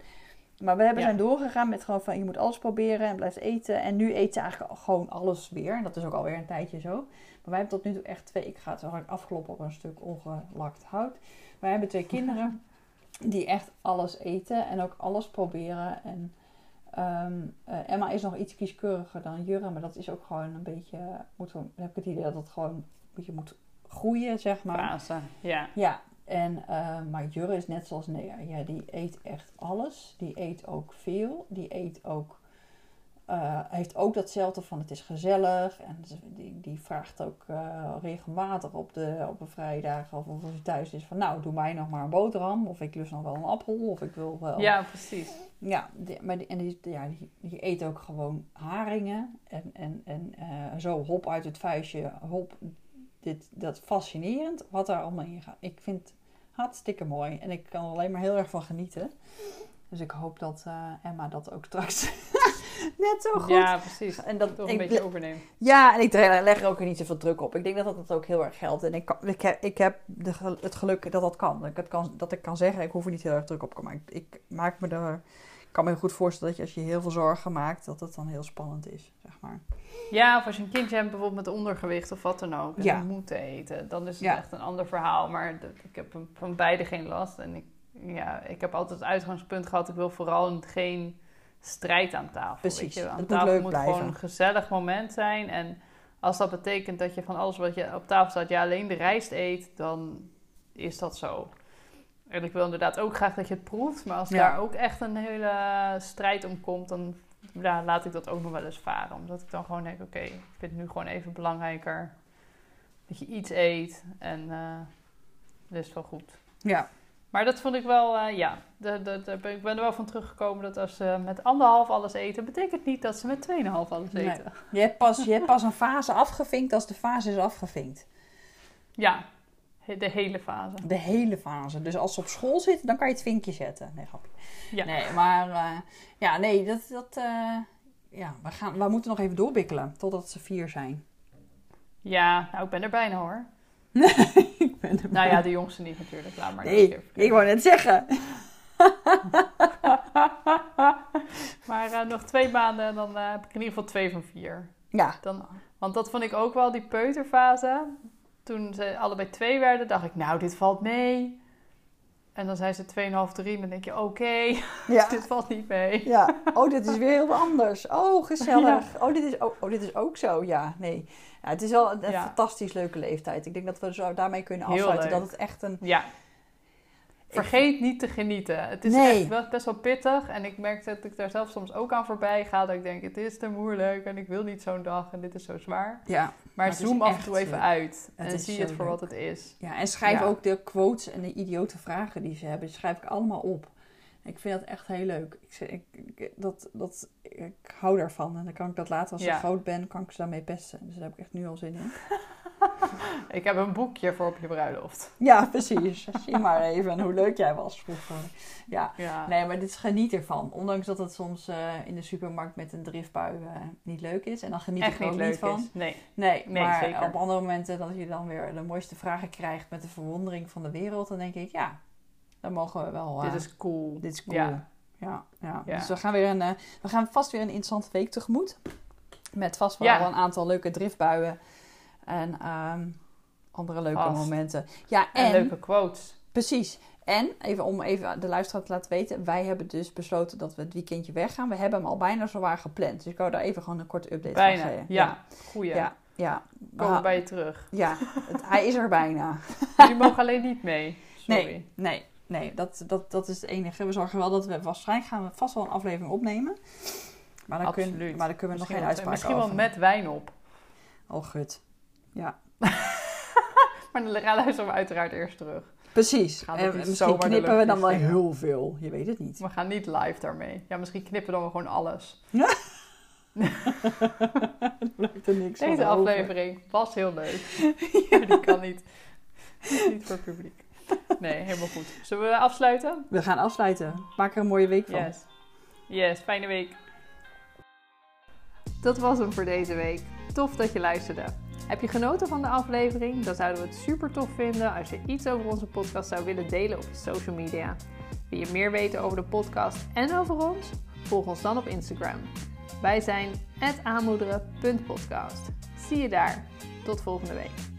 B: maar we hebben zijn doorgegaan met gewoon van, je moet alles proberen en blijft eten. En nu eet ze eigenlijk gewoon alles weer. En dat is ook alweer een tijdje zo. Maar wij hebben tot nu toe echt twee. Ik ga het eigenlijk afkloppen op een stuk ongelakt hout. Wij hebben twee kinderen [laughs] die echt alles eten en ook alles proberen. En ehm, eh, Emma is nog iets kieskeuriger dan Jurre, maar dat is ook gewoon een beetje. Moet, gewoon- heb ik het idee dat het gewoon een beetje moet groeien, zeg maar.
A: Ja.
B: Ja, en, eh, maar Jurre is net zoals Nea. Ja, die eet echt alles. Die eet ook veel. Die eet ook... eh, heeft ook datzelfde van het is gezellig. En die, die vraagt ook eh, regelmatig op de, op de vrijdagen of als hij thuis is van... Nou, doe mij nog maar een boterham. Of ik lust nog wel een appel. Of ik wil wel...
A: ja, precies.
B: Ja, die, maar die, en die, ja, die, die eet ook gewoon haringen. En, en, en eh, zo hop uit het vuistje, hop. Dit, dat fascinerend wat daar allemaal in gaat. Ik vind het hartstikke mooi. En ik kan er alleen maar heel erg van genieten. Dus ik hoop dat Emma dat ook straks [laughs] net zo goed...
A: Ja, precies.
B: En dat,
A: Toch
B: ik
A: een beetje overnemen.
B: ja, en ik leg er ook niet zoveel druk op. Ik denk dat dat ook heel erg geldt. En ik, kan, ik heb, ik heb de, het geluk dat dat kan. Dat ik, het kan. dat ik kan zeggen, ik hoef er niet heel erg druk op te maken. Ik, ik maak me er... Ik kan me goed voorstellen dat je, als je heel veel zorgen maakt, dat het dan heel spannend is, zeg maar.
A: Ja, of als je een kindje hebt bijvoorbeeld met ondergewicht of wat dan ook. En
B: Ja.
A: moet eten. Dan is het
B: Ja.
A: echt een ander verhaal. Maar dat- ik heb van- van beide geen last. En ik, ja, ik heb altijd het uitgangspunt gehad. Ik wil vooral geen strijd aan tafel.
B: Precies,
A: Weet je?
B: het
A: Aan
B: moet
A: tafel
B: leuk
A: moet
B: blijven.
A: gewoon een gezellig moment zijn. En als dat betekent dat je van alles wat je op tafel staat... ja, alleen de rijst eet, dan is dat zo. En ik wil inderdaad ook graag dat je het proeft. Maar als
B: Ja.
A: daar ook echt een hele strijd om komt, dan ja, laat ik dat ook nog wel eens varen. Omdat ik dan gewoon denk, oké, ik vind het nu gewoon even belangrijker dat je iets eet. En eh dat is wel goed.
B: Ja.
A: Maar dat vond ik wel, eh, ja, de, de, de- ik ben er wel van teruggekomen dat als ze met anderhalf alles eten, betekent niet dat ze met tweeënhalf alles
B: Nee.
A: eten.
B: Je hebt, pas, je hebt pas een fase afgevinkt als de fase is afgevinkt.
A: Ja, de hele fase.
B: De hele fase. Dus als ze op school zitten, dan kan je het vinkje zetten. Nee, grapje.
A: Ja.
B: Nee, maar eh, ja, nee, dat, dat eh, ja, we, gaan, we moeten nog even doorbikkelen totdat ze vier zijn.
A: Ja, nou, ik ben er bijna hoor. [laughs] Nou ja, de jongste niet natuurlijk. Laat maar.
B: Nee, ik wou net zeggen. [laughs]
A: maar eh, nog twee maanden en dan eh, heb ik in ieder geval twee van vier.
B: Ja,
A: Dan, want dat vond ik ook wel, die peuterfase. Toen ze allebei twee werden, dacht ik, nou, dit valt mee. En dan zijn ze 2,5, 3. En dan denk je, oké, [laughs]
B: ja.
A: dit valt niet mee.
B: Ja, oh, dit is weer heel anders. Oh, gezellig. Oh, dit is, ook, oh, dit is ook zo. Ja, nee. Ja, het is wel een, fantastisch leuke leeftijd. Ik denk dat we zo daarmee kunnen afsluiten. Dat het echt een...
A: Vergeet niet te genieten. Het is
B: Nee.
A: echt wel, best wel pittig. En ik merk dat ik daar zelf soms ook aan voorbij ga. Dat ik denk, het is te moeilijk en ik wil niet zo'n dag en dit is zo zwaar.
B: Ja,
A: Maar, zoom af en toe even
B: leuk.
A: uit.
B: Het
A: en zie het voor
B: leuk.
A: wat het is.
B: ja, en schrijf
A: Ja.
B: ook de quotes en de idiote vragen die ze hebben. Die schrijf ik allemaal op. Ik vind dat echt heel leuk. Ik, ik, ik- dat, dat, ik hou daarvan. En dan kan ik dat later als
A: Ja.
B: ik groot ben, kan ik ze daarmee pesten. Dus daar heb ik echt nu al zin in. [laughs]
A: Ik heb een boekje voor op je bruiloft.
B: Ja, precies. [laughs] Zie maar even hoe leuk jij was vroeger. Ja,
A: Ja.
B: Nee, maar dit is geniet ervan. Ondanks dat het soms eh, in de supermarkt met een driftbui eh, niet leuk is. En dan geniet
A: Echt
B: ik er
A: niet
B: ook
A: leuk
B: niet van.
A: is. Nee.
B: Nee,
A: Nee,
B: maar
A: zeker.
B: op andere momenten dat je dan weer de mooiste vragen krijgt met de verwondering van de wereld. Dan denk ik, ja, dan mogen we wel... eh,
A: Dit is cool.
B: dit is cool.
A: Ja.
B: Ja, ja.
A: Ja.
B: Dus we gaan, weer een, eh, we gaan vast weer een interessante week tegemoet. Met vast wel
A: Ja.
B: een aantal leuke driftbuien. En ehm, andere leuke
A: Vast.
B: momenten. Ja,
A: En,
B: en...
A: leuke quotes.
B: Precies. En even om even de luisteraar te laten weten, wij hebben dus besloten dat we het weekendje weggaan. We hebben hem al bijna zowaar gepland. Dus ik wou daar even gewoon een korte update
A: Bijna.
B: van geven.
A: Ja. Goeie.
B: ja, ja. We
A: Komen
B: ha-
A: bij je terug.
B: ja het- hij is er bijna. [laughs]
A: Jullie mogen alleen niet mee. Sorry.
B: Nee, nee, nee, dat, dat, dat is het enige. We zorgen wel dat we waarschijnlijk gaan we vast wel een aflevering opnemen. Maar
A: Absoluut.
B: kun, maar daar kunnen we nog
A: Misschien
B: geen uitspraak
A: Misschien
B: over.
A: wel met wijn op.
B: Oh, gut. Ja, [laughs]
A: Maar dan luisteren we uiteraard eerst terug.
B: precies. En misschien knippen we dan wel heel veel. Je weet het niet.
A: We gaan niet live daarmee. Ja, misschien knippen dan we gewoon alles. [laughs]
B: Blijft [laughs] er niks
A: Deze
B: over.
A: aflevering was heel leuk. Maar die kan niet. Niet voor het publiek. [laughs] Nee, helemaal goed. Zullen we afsluiten?
B: We gaan afsluiten. Maak er een mooie week van.
A: Yes. Yes, fijne week. Dat was hem voor deze week. Tof dat je luisterde. Heb je genoten van de aflevering? Dan zouden we het super tof vinden als je iets over onze podcast zou willen delen op je social media. Wil je meer weten over de podcast en over ons? Volg ons dan op Instagram. Wij zijn aanmoederen.podcast. Zie je daar. Tot volgende week.